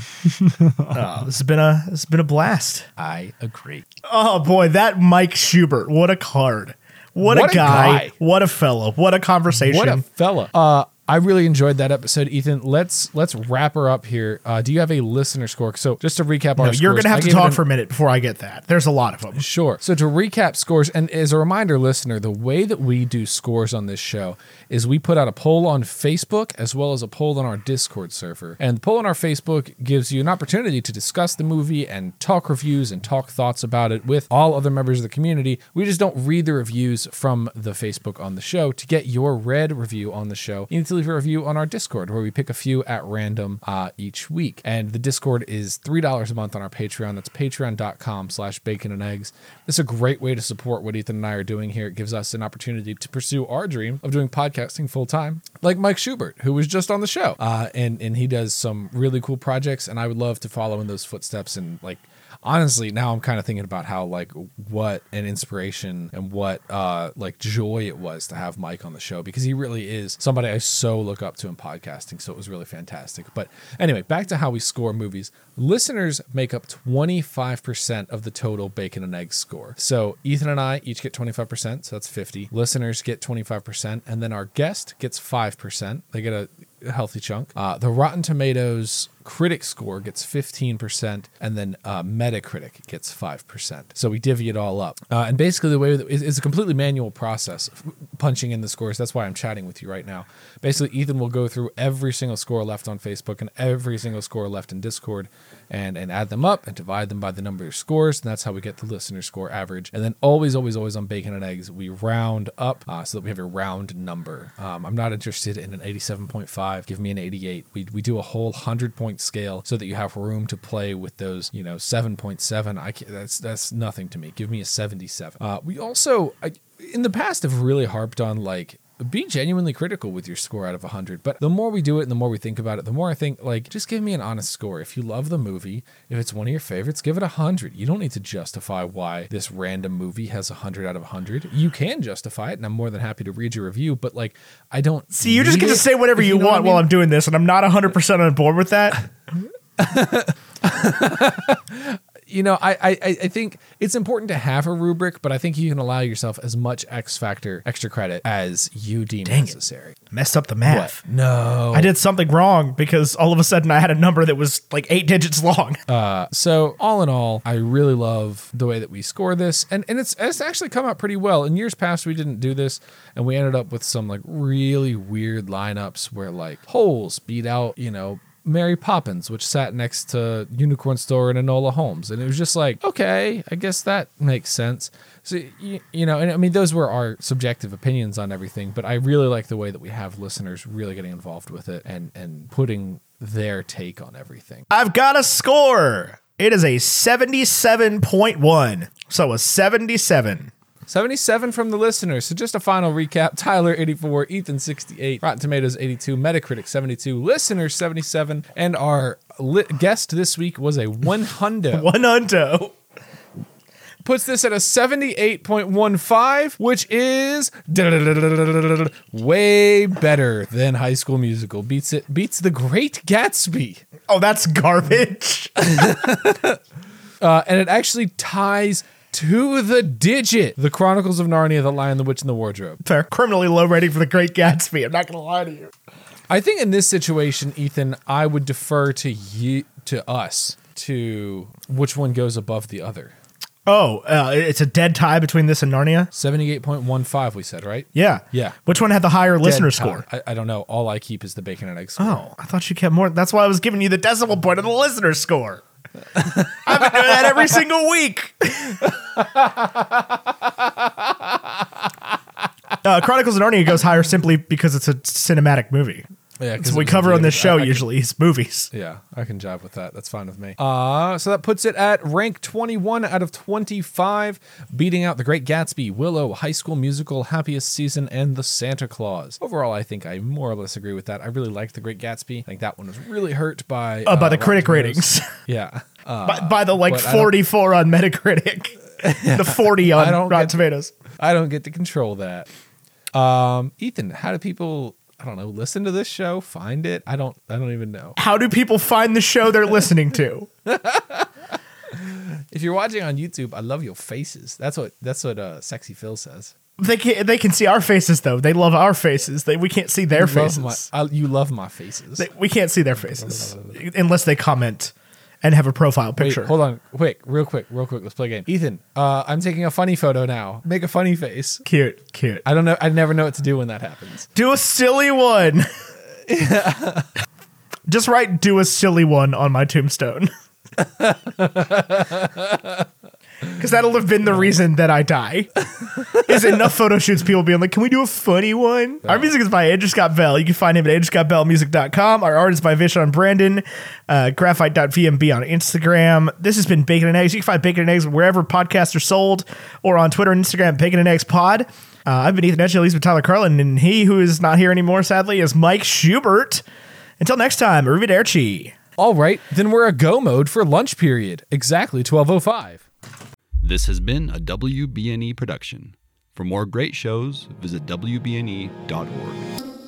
Speaker 3: Uh, this has been a this has been a blast.
Speaker 4: I agree.
Speaker 3: Oh boy, that Mike Schubert, what a card. What,
Speaker 2: What
Speaker 3: a
Speaker 2: a
Speaker 3: guy.
Speaker 2: guy.
Speaker 3: What a fellow. What a conversation.
Speaker 2: What a fella! Uh, I really enjoyed that episode, Ethan. Let's let's wrap her up here. Uh, do you have a listener score? So just to recap
Speaker 3: No,
Speaker 2: our,
Speaker 3: you're
Speaker 2: scores,
Speaker 3: gonna
Speaker 2: I
Speaker 3: have to talk
Speaker 2: an-
Speaker 3: for a minute before I get that. There's a lot of them.
Speaker 2: Sure. So to recap scores, and as a reminder, listener, the way that we do scores on this show is we put out a poll on Facebook as well as a poll on our Discord server. And the poll on our Facebook gives you an opportunity to discuss the movie and talk reviews and talk thoughts about it with all other members of the community. We just don't read the reviews from the Facebook on the show. To get your read review on the show, you need to leave a review on our Discord where we pick a few at random uh, each week. And the Discord is $3 a month on our Patreon. That's patreon.com slash bacon and eggs. This is a great way to support what Ethan and I are doing here. It gives us an opportunity to pursue our dream of doing podcasting full time, like Mike Schubert, who was just on the show. Uh, and, and he does some really cool projects. And I would love to follow in those footsteps and like, honestly now i'm kind of thinking about how like what an inspiration and what uh like joy it was to have mike on the show because he really is somebody i so look up to in podcasting so it was really fantastic. But anyway back to how we score movies. Listeners make up 25% of the total bacon and eggs score. So ethan and i each get 25% so that's 50 listeners get 25% and then our guest gets 5% they get a a healthy chunk uh, the rotten tomatoes critic score gets 15%, and then uh, Metacritic gets 5%. So we divvy it all up. Uh, and basically, the way that- it's it's a completely manual process, punching in the scores. That's why I'm chatting with you right now. Basically, Ethan will go through every single score left on Facebook and every single score left in Discord and, and add them up and divide them by the number of scores. And that's how we get the listener score average. And then always, always, always on Bacon and Eggs, we round up uh, so that we have a round number. Um, I'm not interested in an 87.5. Give me an 88. We, we do a whole 100 point scale so that you have room to play with those, you know, 7.7. I can't, that's, that's nothing to me. Give me a 77. Uh, we also, I, in the past, have really harped on like, be genuinely critical with your score out of 100 but the more we do it and the more we think about it the more i think like just give me an honest score if you love the movie if it's one of your favorites give it 100 you don't need to justify why this random movie has 100 out of 100 you can justify it and i'm more than happy to read your review but like i don't
Speaker 3: See, you just get to say whatever
Speaker 2: if
Speaker 3: you,
Speaker 2: know what
Speaker 3: want
Speaker 2: I
Speaker 3: while. I'm doing this, and I'm not 100% on board with that.
Speaker 2: you know, I, I I think it's important to have a rubric, but I think you can allow yourself as much X factor extra credit as you deem
Speaker 3: Dang it.
Speaker 2: necessary.
Speaker 3: Messed up the math.
Speaker 2: What? No,
Speaker 3: I did something wrong because all of a sudden I had a number that was like eight digits long.
Speaker 2: Uh, so all in all, I really love the way that we score this, and and it's it's actually come out pretty well. In years past, we didn't do this, and we ended up with some like really weird lineups where like Holes beat out you know. Mary Poppins, which sat next to Unicorn Store and Enola Holmes. And it was just like, okay, I guess that makes sense. So, you, you know, and I mean, those were our subjective opinions on everything, but I really like the way that we have listeners really getting involved with it and, and putting their take on everything.
Speaker 3: I've got a score. It is a 77.1. So a 77.
Speaker 2: 77 from the listeners. So just a final recap. Tyler 84, Ethan 68, Rotten Tomatoes 82, Metacritic 72, listeners 77, and our guest this week was a one hundo.
Speaker 3: One unto.
Speaker 2: Puts this at a 78.15, which is way better than High School Musical. Beats it beats The Great Gatsby.
Speaker 3: Oh, that's garbage.
Speaker 2: Uh, and it actually ties to the digit The Chronicles of Narnia, The Lion, the Witch, and the Wardrobe.
Speaker 3: Fair. Criminally low rating for the Great Gatsby. I'm not going to lie to you.
Speaker 2: I think in this situation, Ethan, I would defer to you to us to which one goes above the other.
Speaker 3: Oh, uh, it's a dead tie between this and Narnia?
Speaker 2: Seventy-eight point one five, we said, right?
Speaker 3: Yeah.
Speaker 2: Yeah.
Speaker 3: Which one had the higher listener
Speaker 2: tie.
Speaker 3: score?
Speaker 2: I, I don't know. All I keep is the bacon and egg score.
Speaker 3: Oh, I thought you kept more. That's why I was giving you the decimal point of the listener score. I've been doing that every single week. uh, Chronicles of Narnia goes higher simply because it's a cinematic movie.
Speaker 2: Yeah,
Speaker 3: what we cover on this show usually is movies.
Speaker 2: Yeah, I can jive with that. That's fine with me. Uh, so that puts it at rank 21 out of 25, beating out The Great Gatsby, Willow, High School Musical, Happiest Season, and The Santa Claus. Overall, I think I more or less agree with that. I really like The Great Gatsby. I think that one was really hurt by
Speaker 3: Uh, by the
Speaker 2: Rotten
Speaker 3: critic
Speaker 2: Tomatoes.
Speaker 3: ratings.
Speaker 2: Yeah. Uh,
Speaker 3: by, by the like
Speaker 2: but I don't-
Speaker 3: 44 on Metacritic. the 40 on Rotten Tomatoes.
Speaker 2: I don't get to control that. Um, Ethan, how do people? I don't know. Listen to this show, find it. I don't. I don't even know.
Speaker 3: How do people find the show they're listening to?
Speaker 2: If you're watching on YouTube, I love your faces. That's what. That's what. Uh, sexy Phil says.
Speaker 3: They can they can see our faces though. They love our faces. They, we can't see their
Speaker 2: You love
Speaker 3: faces.
Speaker 2: my- I- you love my faces.
Speaker 3: They- we can't see their faces unless they comment and have a profile
Speaker 2: Wait,
Speaker 3: picture.
Speaker 2: hold on, quick, real quick, real quick. Let's play a game. Ethan, uh, I'm taking a funny photo now. Make a funny face.
Speaker 3: Cute, cute.
Speaker 2: I don't know. I never know what to do when that happens.
Speaker 3: Do a silly one. Just write "do a silly one" on my tombstone. Because that'll have been the reason that I die. Is enough photo shoots people being like, "Can we do a funny one?" Our music is by Andrew Scott Bell. You can find him at andrewscottbellmusic.com. Our art is by Vishon Brandon. Uh, graphite.vmb on Instagram. This has been Bacon and Eggs. You can find Bacon and Eggs wherever podcasts are sold, or on Twitter and Instagram, Bacon and Eggs Pod. Uh, I've been Ethan Etchell. He's been Tyler Carlin, and he who is not here anymore, sadly, is Mike Schubert. Until next time, arrivederci.
Speaker 2: All right, then we're a go mode for lunch period. Exactly 12:05.
Speaker 1: This has been a WBNE production. For more great shows, visit WBNE.org.